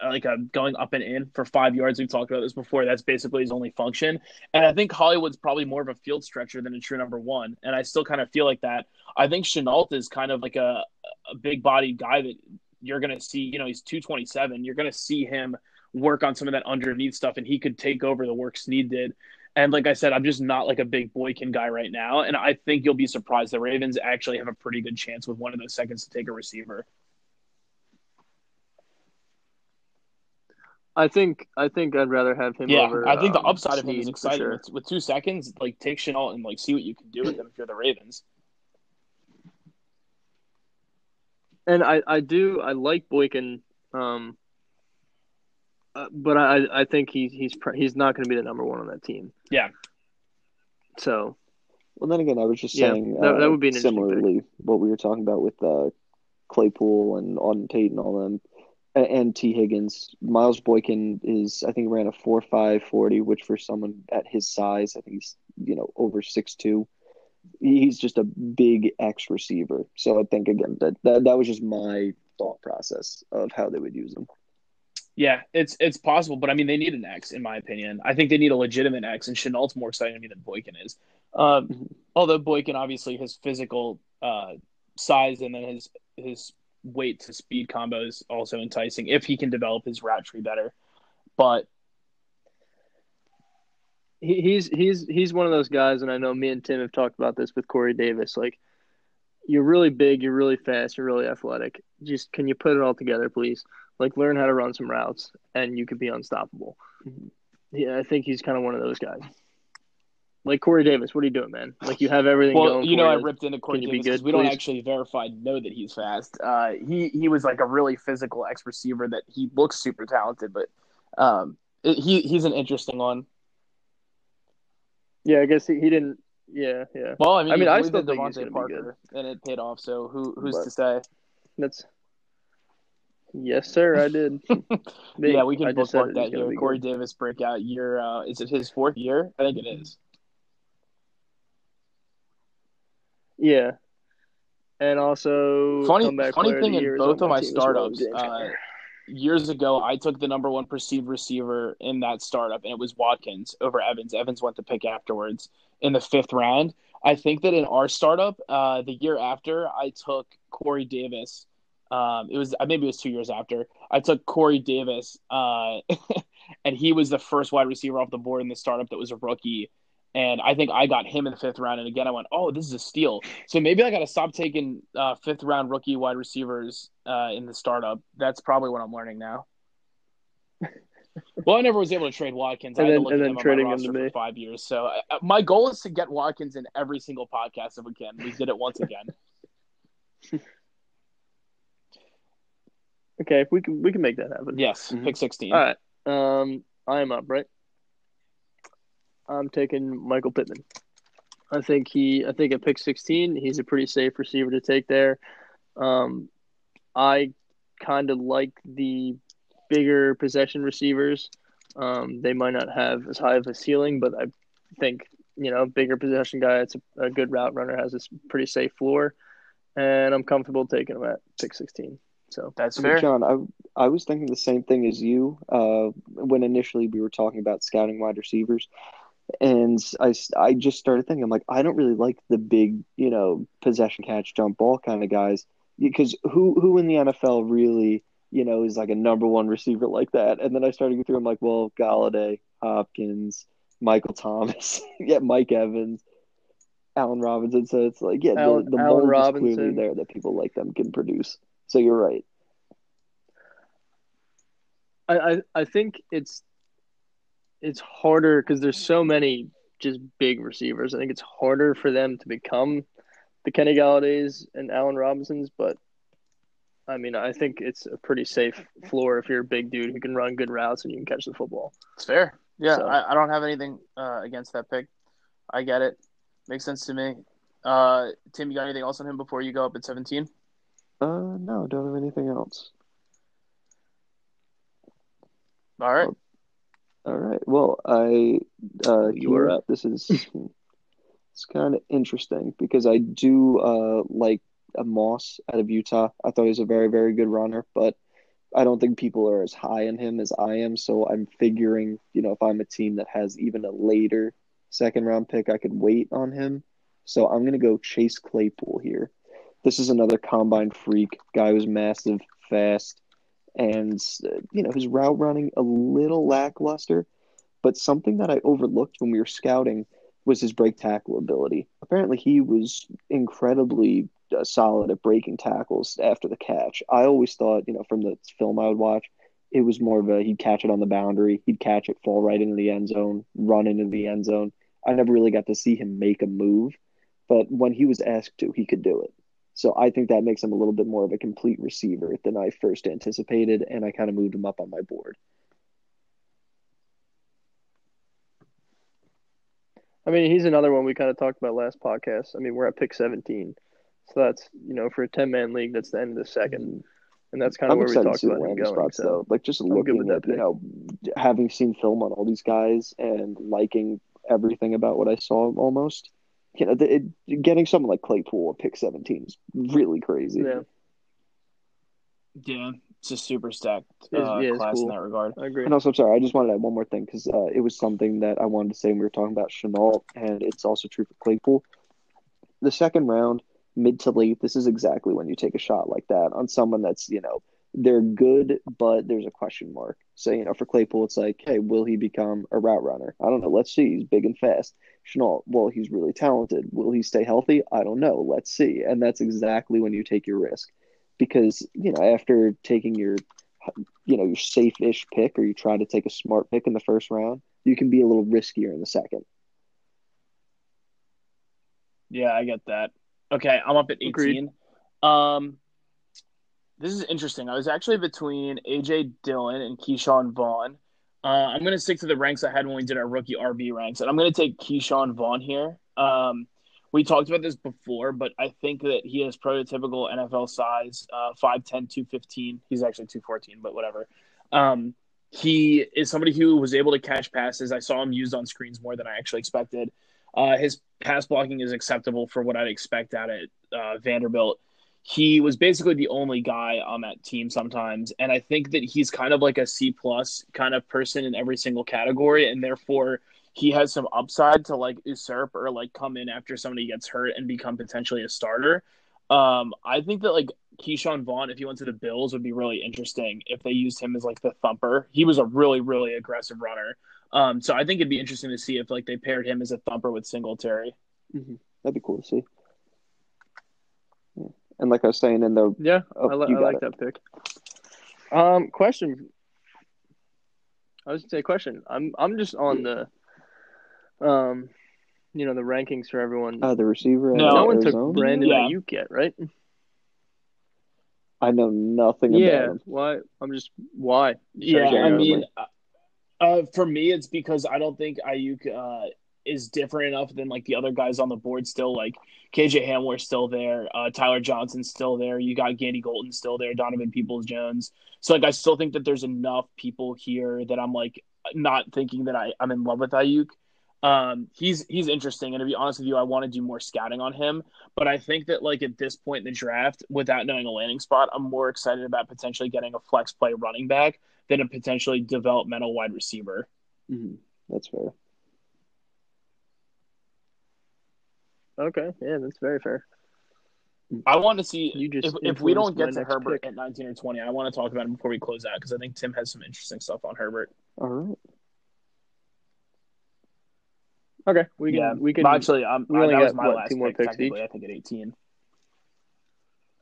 uh, like a going up and in for five yards. We've talked about this before. That's basically his only function. And I think Hollywood's probably more of a field stretcher than a true number one. And I still kind of feel like that. I think Shenault is kind of like a, a big bodied guy that you're going to see, you know, he's 227. You're going to see him work on some of that underneath stuff and he could take over the work Snead did. And like I said, I'm just not like a big Boykin guy right now. And I think you'll be surprised. The Ravens actually have a pretty good chance with one of those seconds to take a receiver. I think I think I'd rather have him Yeah, over. I think the um, upside of him is exciting. sure. With, with two seconds, like take Shenault and like see what you can do with him if you're the Ravens. And I, I do I like Boykin, um, uh, but I I think he, he's pr- he's not going to be the number one on that team. Yeah. So Well, then again, I was just Yeah, saying that- that uh, would be an interesting similarly what we were talking about with uh, Claypool and Auden Tate and all them, and, and Tee Higgins. Miles Boykin is I think ran a four five forty, which for someone at his size, I think he's you know over six two. He's just a big X receiver. So I think again that, that that was just my thought process of how they would use him. Yeah, it's it's possible, but I mean they need an X in my opinion. I think they need a legitimate X, and Shenault's more exciting to me than Boykin is. Um, although Boykin obviously his physical uh, size and then his his weight to speed combo is also enticing if he can develop his route tree better. But he, he's he's he's one of those guys, and I know me and Tim have talked about this with Corey Davis. Like, you're really big, you're really fast, you're really athletic. Just can you put it all together, please? Like, learn how to run some routes, and you could be unstoppable. Yeah, I think he's kind of one of those guys. Like Corey Davis, what are you doing, man? Like you have everything well, going. you know, I ripped into Corey Davis because we don't actually verify know that he's fast. Uh, he he was like a really physical ex receiver that he looks super talented, but um, it, he he's an interesting one. Yeah, I guess he, he didn't. Yeah, yeah. Well, I mean, I mean, I still in think he's DeVante be Parker, and it paid off. So who who's But- to say? That's. Yes, sir. I did. Me. yeah, we can bookmark that be Corey good. Davis breakout year. Uh, is it his fourth year? I think it is. Yeah. And also, Funny- funny thing in the year is both of my team as well, startups, uh, Years ago, I took the number one perceived receiver in that startup, and it was Watkins over Evans. Evans went to pick afterwards in the fifth round. I think that in our startup, uh, the year after, I took Corey Davis Um, it was maybe it was two years after I took Corey Davis, uh, and he was the first wide receiver off the board in the startup that was a rookie. And I think I got him in the fifth round. And again, I went, oh, this is a steal. So maybe I got to stop taking uh, fifth round rookie wide receivers uh, in the startup. That's probably what I'm learning now. well, I never was able to trade Watkins. And I had then- and at then trading him to for me. five years. So uh, my goal is to get Watkins in every single podcast if we can. We did it once again. Okay, we can we can make that happen. yes, Mhm. pick 16. All right. Um, I am up, right? I'm taking Michael Pittman. I think he. I think at pick 16, he's a pretty safe receiver to take there. Um, I kind of like the bigger possession receivers. Um, they might not have as high of a ceiling, but I think you know, bigger possession guy. It's a, a good route runner. Has this pretty safe floor, and I'm comfortable taking him at pick 16. So That's I fair. John, I I was thinking the same thing as you uh, when initially we were talking about scouting wide receivers, and I I just started thinking I'm like I don't really like the big you know possession catch jump ball kind of guys because who who in the NFL really you know is like a number one receiver like that and then I started going through I'm like well Golladay, Hopkins, Michael Thomas, yeah Mike Evans. Allen Robinson, so it's like yeah, Allen- the, the Allen mold is clearly there that people like them can produce. So you're right. I, I, I think it's it's harder because there's so many just big receivers. I think it's harder for them to become the Kenny Golladays and Allen Robinsons, but I mean, I think it's a pretty safe floor if you're a big dude who can run good routes and you can catch the football. It's fair. Yeah, So- I, I don't have anything uh, against that pick. I get it. Makes sense to me. Uh, Tim, you got anything else on him before you go up at 17? Uh, no, don't have anything else. All right. All right. Well, I uh, You are up. This is it's kind of interesting because I do uh like a Moss out of Utah. I thought he was a very very good runner, but I don't think people are as high on him as I am. So I'm figuring, you know, if I'm a team that has even a later second round pick, I could wait on him. So I'm gonna go Chase Claypool here. This is another combine freak guy who's massive, fast, and uh, you know his route running a little lackluster. But something that I overlooked when we were scouting was his break tackle ability. Apparently, he was incredibly uh, solid at breaking tackles after the catch. I always thought, you know, from the film I would watch, it was more of a he'd catch it on the boundary, he'd catch it, fall right into the end zone, run into the end zone. I never really got to see him make a move, but when he was asked to, he could do it. So I think that makes him a little bit more of a complete receiver than I first anticipated, and I kind of moved him up on my board. I mean, he's another one we kind of talked about last podcast. I mean, we're at pick 17. So that's, you know, for a 10 man league, that's the end of the second. And that's kind of I'm where we talked about him landing going. spots, So though. Like just I'm looking with that at, you know, having seen film on all these guys and liking everything about what I saw almost, you know, the, it, getting someone like Claypool at pick 17 is really crazy. yeah, Yeah, it's a super stacked uh, yeah, class cool. in that regard. I agree. And also, I'm sorry, I just wanted to add one more thing because uh, it was something that I wanted to say when we were talking about Shenault, and it's also true for Claypool. The second round, mid to late, this is exactly when you take a shot like that on someone that's, you know, they're good, but there's a question mark. So, you know, for Claypool, it's like, hey, will he become a route runner? I don't know. Let's see. He's big and fast. Shenault, well, he's really talented. Will he stay healthy? I don't know. Let's see. And that's exactly when you take your risk. Because, you know, after taking your you know your safe-ish pick or you try to take a smart pick in the first round, you can be a little riskier in the second. Yeah, I get that. Okay, I'm up at 18. Agreed. Um, this is interesting. I was actually between AJ Dillon and Ke'Shawn Vaughn. Uh, I'm going to stick to the ranks I had when we did our rookie RB ranks, and I'm going to take Ke'Shawn Vaughn here. Um, we talked about this before, but I think that he has prototypical NFL size, uh, 5'10", 215. He's actually 214, but whatever. Um, he is somebody who was able to catch passes. I saw him used on screens more than I actually expected. Uh, his pass blocking is acceptable for what I'd expect out at uh, Vanderbilt. He was basically the only guy on that team sometimes, and I think that he's kind of like a C plus kind of person in every single category, and therefore he has some upside to like usurp or like come in after somebody gets hurt and become potentially a starter. Um, I think that like Ke'Shawn Vaughn, if he went to the Bills, would be really interesting if they used him as like the thumper. He was a really, really aggressive runner. Um, so I think it'd be interesting to see if like they paired him as a thumper with Singletary. Mm-hmm. That'd be cool to see. Yeah. And like I was saying in the Yeah, Oh, I, li- I like it. that pick. Um, question. I was gonna say question. I'm I'm just on the, um, you know the rankings for everyone. uh, the receiver, No. no of one took Brandon Yeah. Aiyuk yet, right? I know nothing Yeah. about him. Why? I'm just why. Yeah, Sorry, I mean, uh, for me, it's because I don't think Aiyuk uh, is different enough than like the other guys on the board. Still, like KJ Hamler's still there, uh, Tyler Johnson's still there. You got Gandy Golden still there, Donovan Peoples Jones. So like, I still think that there's enough people here that I'm like not thinking that I I'm in love with Aiyuk. Um, he's he's interesting, and to be honest with you, I want to do more scouting on him. But I think that like at this point in the draft, without knowing a landing spot, I'm more excited about potentially getting a flex play running back than a potentially developmental wide receiver. Mhm. That's fair. Okay, yeah, that's very fair. I want to see You just if, if we don't get to Herbert pick. at 19 or 20, I want to talk about him before we close out because I think Tim has some interesting stuff on Herbert. All right. Okay, we can yeah, we can actually, um, we only that was my what, last two more pick, picks each? I think at 18.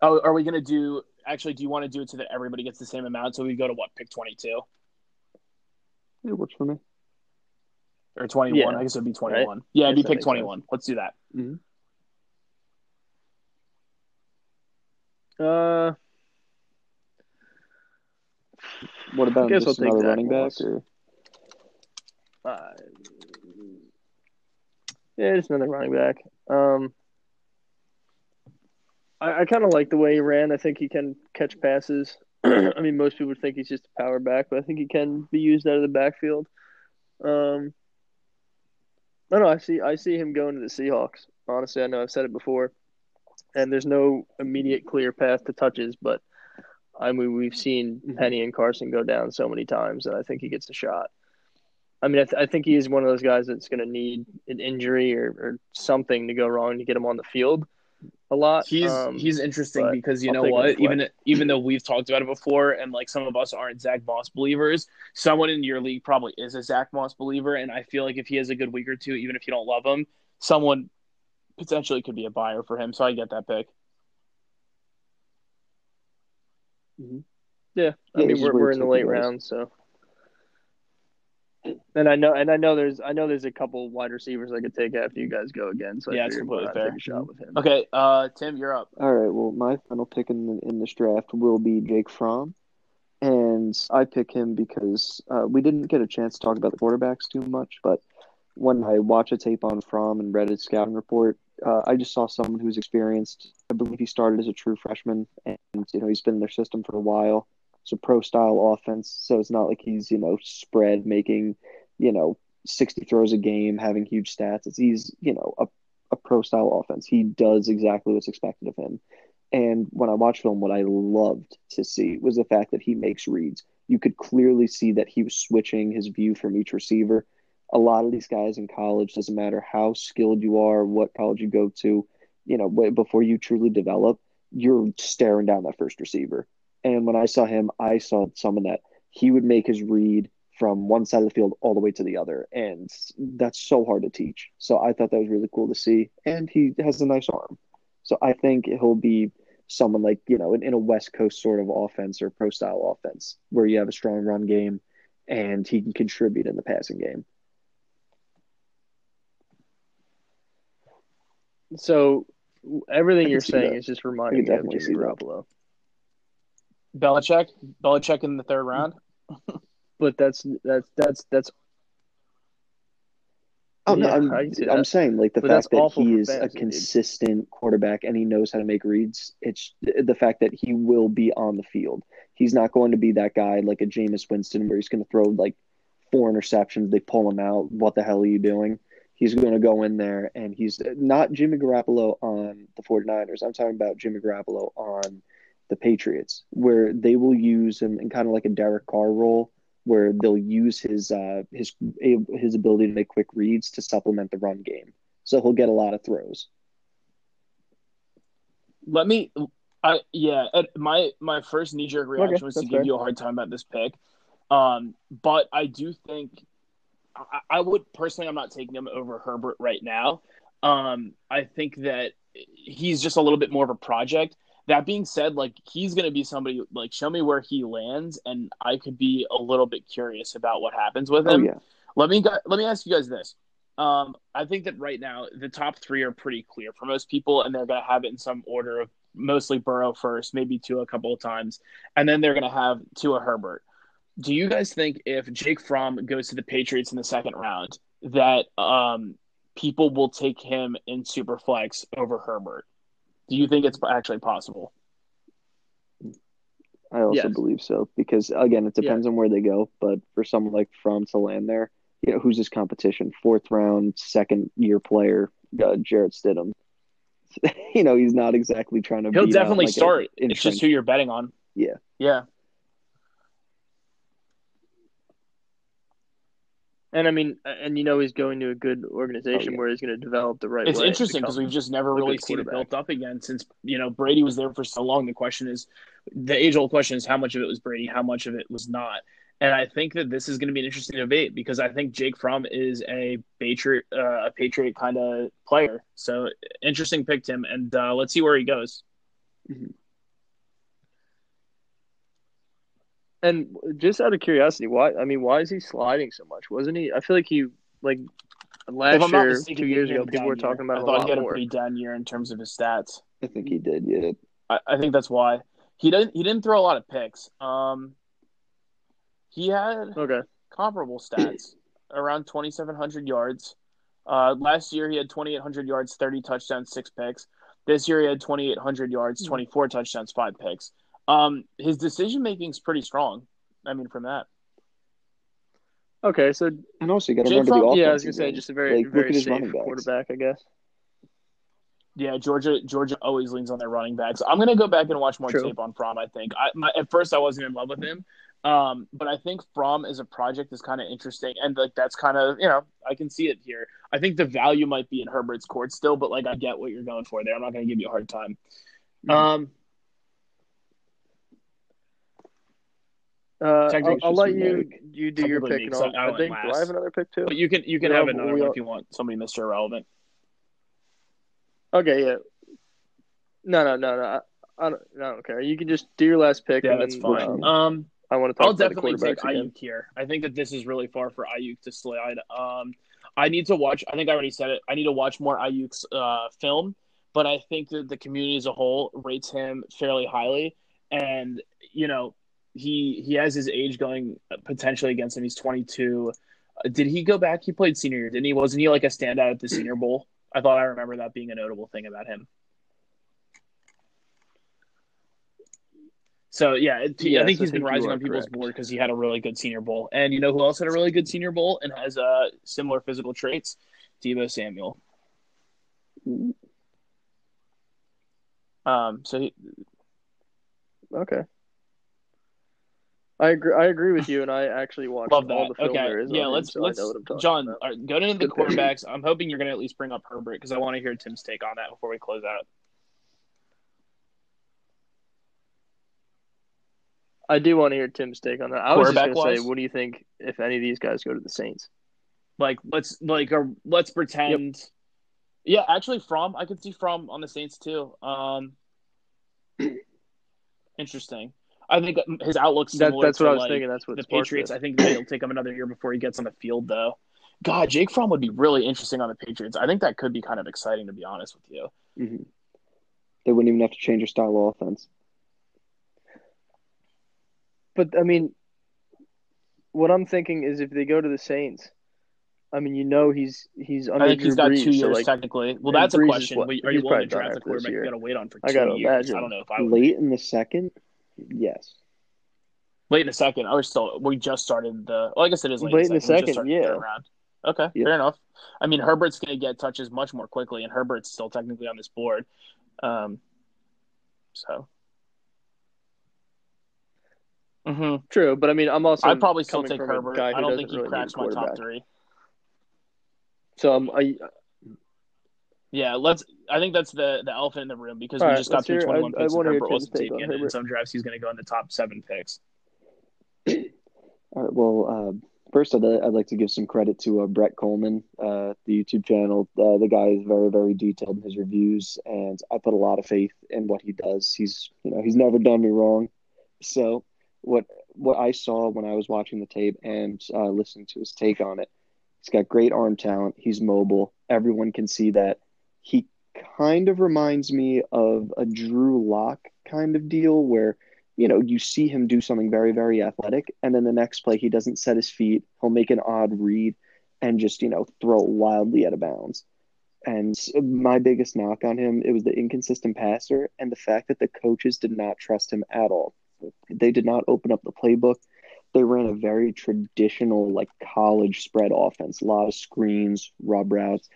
Oh, are we going to do? Actually, do you want to do it so that everybody gets the same amount? So we go to what pick 22 It works for me. Or 21? Yeah. I guess it would be 21. Yeah, it'd be pick makes 21. Let's do that. Uh, What about guess just I'll another running back? Or uh, yeah, just another running back. Um, I, I kind of like the way he ran. I think he can catch passes. I mean, most people think he's just a power back, but I think he can be used out of the backfield. Um, I don't. I see. I see him going to the Seahawks. Honestly, I know I've said it before, and there's no immediate clear path to touches, but I mean, we've seen mm-hmm. Penny and Carson go down so many times that I think he gets a shot. I mean, I, th- I think he is one of those guys that's going to need an injury or, or something to go wrong to get him on the field a lot. He's Um, he's interesting because you I'll know what? Even even though we've talked about it before, and like some of us aren't Zack Moss believers, someone in your league probably is a Zack Moss believer, and I feel like if he has a good week or two, even if you don't love him, someone potentially could be a buyer for him. So I get that pick. Yeah, I Yeah, mean we're we're in the late guys. rounds, so. And I know, and I know there's, I know there's a couple wide receivers I could take after you guys go again. So Yeah, I it's completely fair. take a shot with him. Okay, uh, Tim, you're up. all right. Well, my final pick in the, in this draft will be Jake Fromm, and I pick him because uh, we didn't get a chance to talk about the quarterbacks too much, but when I watch a tape on Fromm and read his scouting report, uh, I just saw someone who's experienced. I believe he started as a true freshman, and you know he's been in their system for a while. It's a pro style offense, so it's not like he's you know spread making you know sixty throws a game, having huge stats. It's he's you know a a pro style offense. He does exactly what's expected of him. And when I watched film, what I loved to see was the fact that he makes reads. You could clearly see that he was switching his view from each receiver. A lot of these guys in college, doesn't matter how skilled you are, what college you go to, you know, before you truly develop, you're staring down that first receiver. And when I saw him, I saw someone that he would make his read from one side of the field all the way to the other. And that's so hard to teach. So I thought that was really cool to see. And he has a nice arm. So I think he'll be someone like, you know, in, in a West Coast sort of offense or pro style offense where you have a strong run game and he can contribute in the passing game. So everything you're saying that. is just reminding me of Jimmy. Garoppolo. Belichick, Belichick in the third round. But that's that's that's that's Oh no, Yeah, I'm, I'm saying like the But fact that he for is a fantasy, dude. consistent quarterback and he knows how to make reads. It's the fact that he will be on the field. He's not going to be that guy like a Jameis Winston where he's going to throw like four interceptions. They pull him out. What the hell are you doing? He's going to go in there and he's not Jimmy Garoppolo on the 49ers. I'm talking about Jimmy Garoppolo on the Patriots, where they will use him in kind of like a Derek Carr role, where they'll use his uh, his his ability to make quick reads to supplement the run game. So he'll get a lot of throws. Let me I yeah, my my first knee jerk reaction Okay, was to that's give fair. you a hard time about this pick, um, but I do think I, I would personally. I'm not taking him over Herbert right now. Um, I think that he's just a little bit more of a project. That being said, like he's going to be somebody like show me where he lands, and I could be a little bit curious about what happens with Oh him. yeah. Let me let me ask you guys this. Um, I think that right now the top three are pretty clear for most people, and they're going to have it in some order of mostly Burrow first, maybe Tua a couple of times, and then they're going to have Tua Herbert. Do you guys think if Jake Fromm goes to the Patriots in the second round, that um, people will take him in Superflex over Herbert? Do you think it's actually possible? I also Yes. believe so because again, it depends on where they go. But for someone like Fromm to land there, you know, who's his competition? Fourth round, second year player, uh, Jarrett Stidham. you know, he's not exactly trying to. He'll beat out, definitely like, a start. It's just who you're betting on. Yeah. Yeah. And I mean, and you know he's going to a good organization Oh, yeah. where he's going to develop the right It's interesting because we've just never really seen it built up again since you know Brady was there for so long. The question is, the age old question is how much of it was Brady, how much of it was not. And I think that this is going to be an interesting debate because I think Jake Fromm is a Patriot, uh, a Patriot kind of player. So interesting pick, him, and uh, let's see where he goes. And just out of curiosity, why? I mean, why is he sliding so much? Wasn't he? I feel like he like last year, mistaken, two years ago, people were year. talking about I thought he had a pretty down year in terms of his stats. I think he did. Yeah. I, I think that's why he didn't. He didn't throw a lot of picks. Um, he had Okay, comparable stats around 2,700 yards. Uh, last year he had 2,800 yards, 30 touchdowns, six picks. This year he had 2,800 yards, 24 touchdowns, five picks. Um, his decision making is pretty strong. I mean, from that, okay. So And also, you got to Jake remember the Fromm- offense. yeah, I was gonna say just a very Like, very safe quarterback, I guess. yeah, Georgia Georgia always leans on their running backs. I'm gonna go back and watch more True. tape on Fromm. I think I, my, at first I wasn't in love with him, um, but I think Fromm as a project is kind of interesting, and like that's kind of you know I can see it here. I think the value might be in Herbert's court still, but like I get what you're going for there. I'm not gonna give you a hard time. Mm-hmm. Um, Uh, I'll, I'll let you you do your pick, and I'll, I I think do I have another pick too? but you can you can We have another one all- if you want somebody Mr. Irrelevant. Okay, yeah. No, no, no, no. I, I, don't, I don't care. You can just do your last pick. Yeah, and that's then, fine. Um, Um, I want to talk I'll about definitely the take. Aiyuk here. I think that this is really far for Aiyuk to slide. Um, I need to watch. I think I already said it. I need to watch more Aiyuk's uh, film, but I think that the community as a whole rates him fairly highly. And you know, he he has his age going potentially against him. He's 22. Uh, Did he go back? He played senior year, didn't he? Wasn't he like a standout at the Senior Bowl? I thought I remember that being a notable thing about him. So yeah, it, Yes, I think I he's been rising on people's correct. board because he had a really good Senior Bowl, and you know who else had a really good Senior Bowl and has uh, similar physical traits? Deebo Samuel. Um, so he, Okay. I agree. I agree with you, and I actually watched love all the film Okay, there is. yeah, let's so let's I know what I'm talking John right, go into the Good quarterbacks. I'm hoping you're going to at least bring up Herbert because I want to hear Tim's take on that before we close out. I do want to hear Tim's take on that. I was just going to say, what do you think if any of these guys go to the Saints? Like let's like or let's pretend. Yeah, actually, Fromm I could see Fromm on the Saints too. Um, interesting. I think his outlook's That, similar that's to what I was like, thinking. That's what the Patriots. I think that it'll take him another year before he gets on the field, though. God, Jake Fromm would be really interesting on the Patriots. I think that could be kind of exciting, to be honest with you. Mhm. They wouldn't even have to change their style of offense. But I mean, what I'm thinking is if they go to the Saints, I mean, you know, he's he's under I think Drew he's got Brees, two so, years like, technically. Well, that's a Brees is question. what- Are you willing to draft a quarterback you got to wait on for two I gotta years? imagine. I don't know if I would. Late in the second, yes. Late in the second. I was still. We just started the. Well, I guess it is late, Late in the second. Second, yeah. Okay, Yeah. fair enough. I mean, Herbert's going to get touches much more quickly, and Herbert's still technically on this board. Um, so. Mm-hmm. True, but I mean, I'm also I'd probably still take Herbert. I don't think he really cracks my top three. So I'm, I, Yeah, let's. I think that's the the elephant in the room because All we right, just got through twenty one I- I picks. and Herbert wasn't taken, and in some drafts he's going to go in the top seven picks. All right. Well, uh, first, I'd, I'd like to give some credit to uh, Brett Kollmann, uh, the YouTube channel. Uh, the guy is very, very detailed in his reviews, and I put a lot of faith in what he does. He's, you know, he's never done me wrong. So, what what I saw when I was watching the tape and uh, listening to his take on it, he's got great arm talent. He's mobile. Everyone can see that. He kind of reminds me of a Drew Lock kind of deal where you know, you see him do something very, very athletic, and then the next play he doesn't set his feet. He'll make an odd read and just, you know, throw wildly out of bounds. And my biggest knock on him, it was the inconsistent passer and the fact that the coaches did not trust him at all. They did not open up the playbook. They ran a very traditional, like college spread offense, a lot of screens, rub routes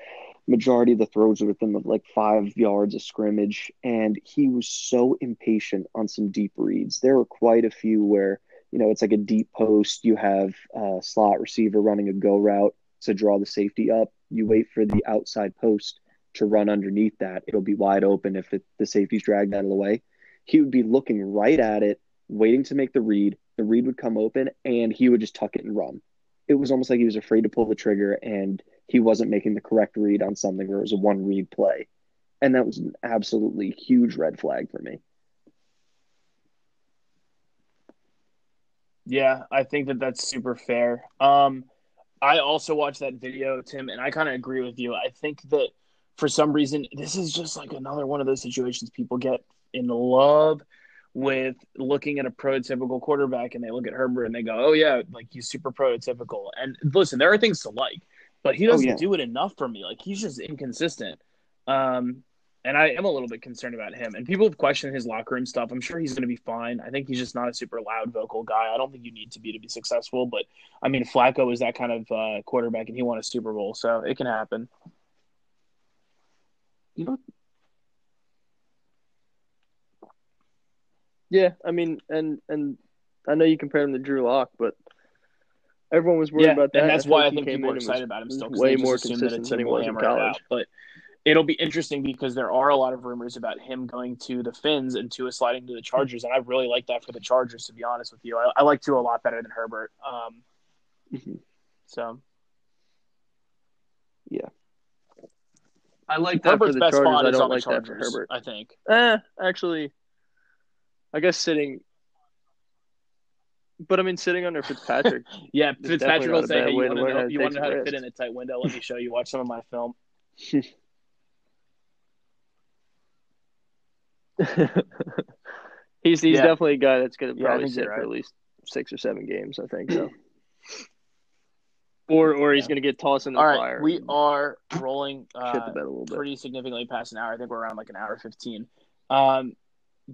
majority of the throws were within like five yards of scrimmage, and he was so impatient on some deep reads. There were quite a few where you know it's like a deep post. You have a slot receiver running a go route to draw the safety up. You wait for the outside post to run underneath that. It'll be wide open if it, the safety's dragged out of the way. He would be looking right at it, waiting to make the read. The read would come open, and he would just tuck it and run. It was almost like he was afraid to pull the trigger and he wasn't making the correct read on something or it was a one read play. And that was an absolutely huge red flag for me. Yeah, I think that that's super fair. Um, I also watched that video, Tim, and I kind of agree with you. I think that for some reason, this is just like another one of those situations people get in love with looking at a prototypical quarterback and they look at Herbert and they go, oh, yeah, like he's super prototypical. And listen, there are things to like, but he doesn't yeah. do it enough for me. Like he's just inconsistent. Um, and I am a little bit concerned about him. And people have questioned his locker room stuff. I'm sure he's going to be fine. I think he's just not a super loud vocal guy. I don't think you need to be to be successful. But I mean, Flacco is that kind of uh, quarterback, and he won a Super Bowl, so it can happen. You know, Yeah, I mean, and and I know you compare him to Drew Lock, but everyone was worried yeah, about that. and that's feel why I think people are excited about him still. way they more assume that consistent than team he will was in hammer it out. college. But it'll be interesting because there are a lot of rumors about him going to the Fins and Tua sliding to the Chargers, and I really like that for the Chargers. To be honest with you, I, I like Tua a lot better than Herbert. Um, Mhm. so yeah, I like that Herbert's for the best Chargers. spot I is don't on the like that for Chargers. Herbert. I think. Eh, actually, I guess sitting. But I mean, sitting under Fitzpatrick, Yeah, Fitzpatrick will say, "Hey, you want to know? how to You want to know how to fit in a tight window? Let me show you. Watch some of my film." he's he's Yeah. definitely a guy that's going to probably think sit you're for at least six or seven games. I think so. Or or he's Yeah. going to get tossed in the All right, fire. we are rolling uh, the bed a little bit. pretty significantly past an hour. I think we're around like an hour fifteen. Um,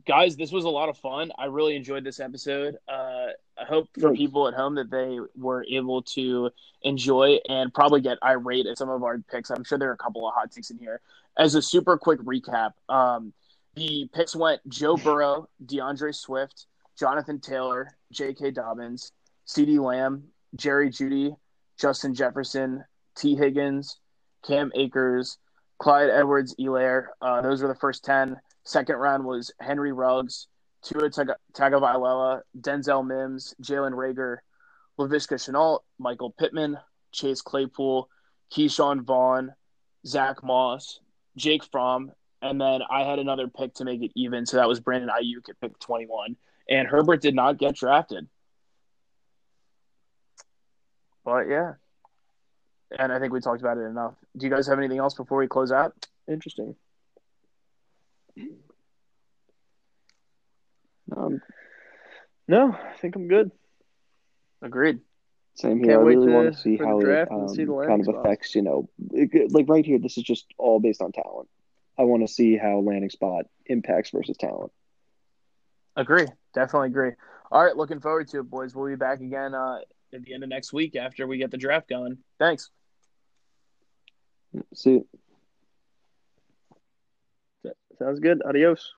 guys, this was a lot of fun. I really enjoyed this episode. Uh, I hope for people at home that they were able to enjoy and probably get irate at some of our picks. I'm sure there are a couple of hot takes in here. As a super quick recap, um, the picks went Joe Burrow, D'Andre Swift, Jonathan Taylor, J.K. Dobbins, CeeDee Lamb, Jerry Jeudy, Justin Jefferson, Tee Higgins, Cam Akers, Clyde Edwards-Helaire. Uh, those were the first 10. Second round was Henry Ruggs, Tua Taga- Tagovailoa, Denzel Mims, Jalen Reagor, Laviska Shenault, Michael Pittman, Chase Claypool, Ke'Shawn Vaughn, Zack Moss, Jake Fromm, and then I had another pick to make it even. So that was Brandon Aiyuk at pick 21. And Herbert did not get drafted. But yeah. And I think we talked about it enough. Do you guys have anything else before we close out? Interesting. Um, No, I think I'm good. Agreed. same here. Can't I really to- want to see how it um, see kind of spots. affects, you know, it- like right here, this is just all based on talent. I want to see how landing spot impacts versus talent. Agree. Definitely agree. All right. Looking forward to it, boys. We'll be back again uh, at the end of next week after we get the draft going. Thanks. See. Sounds good. Adios.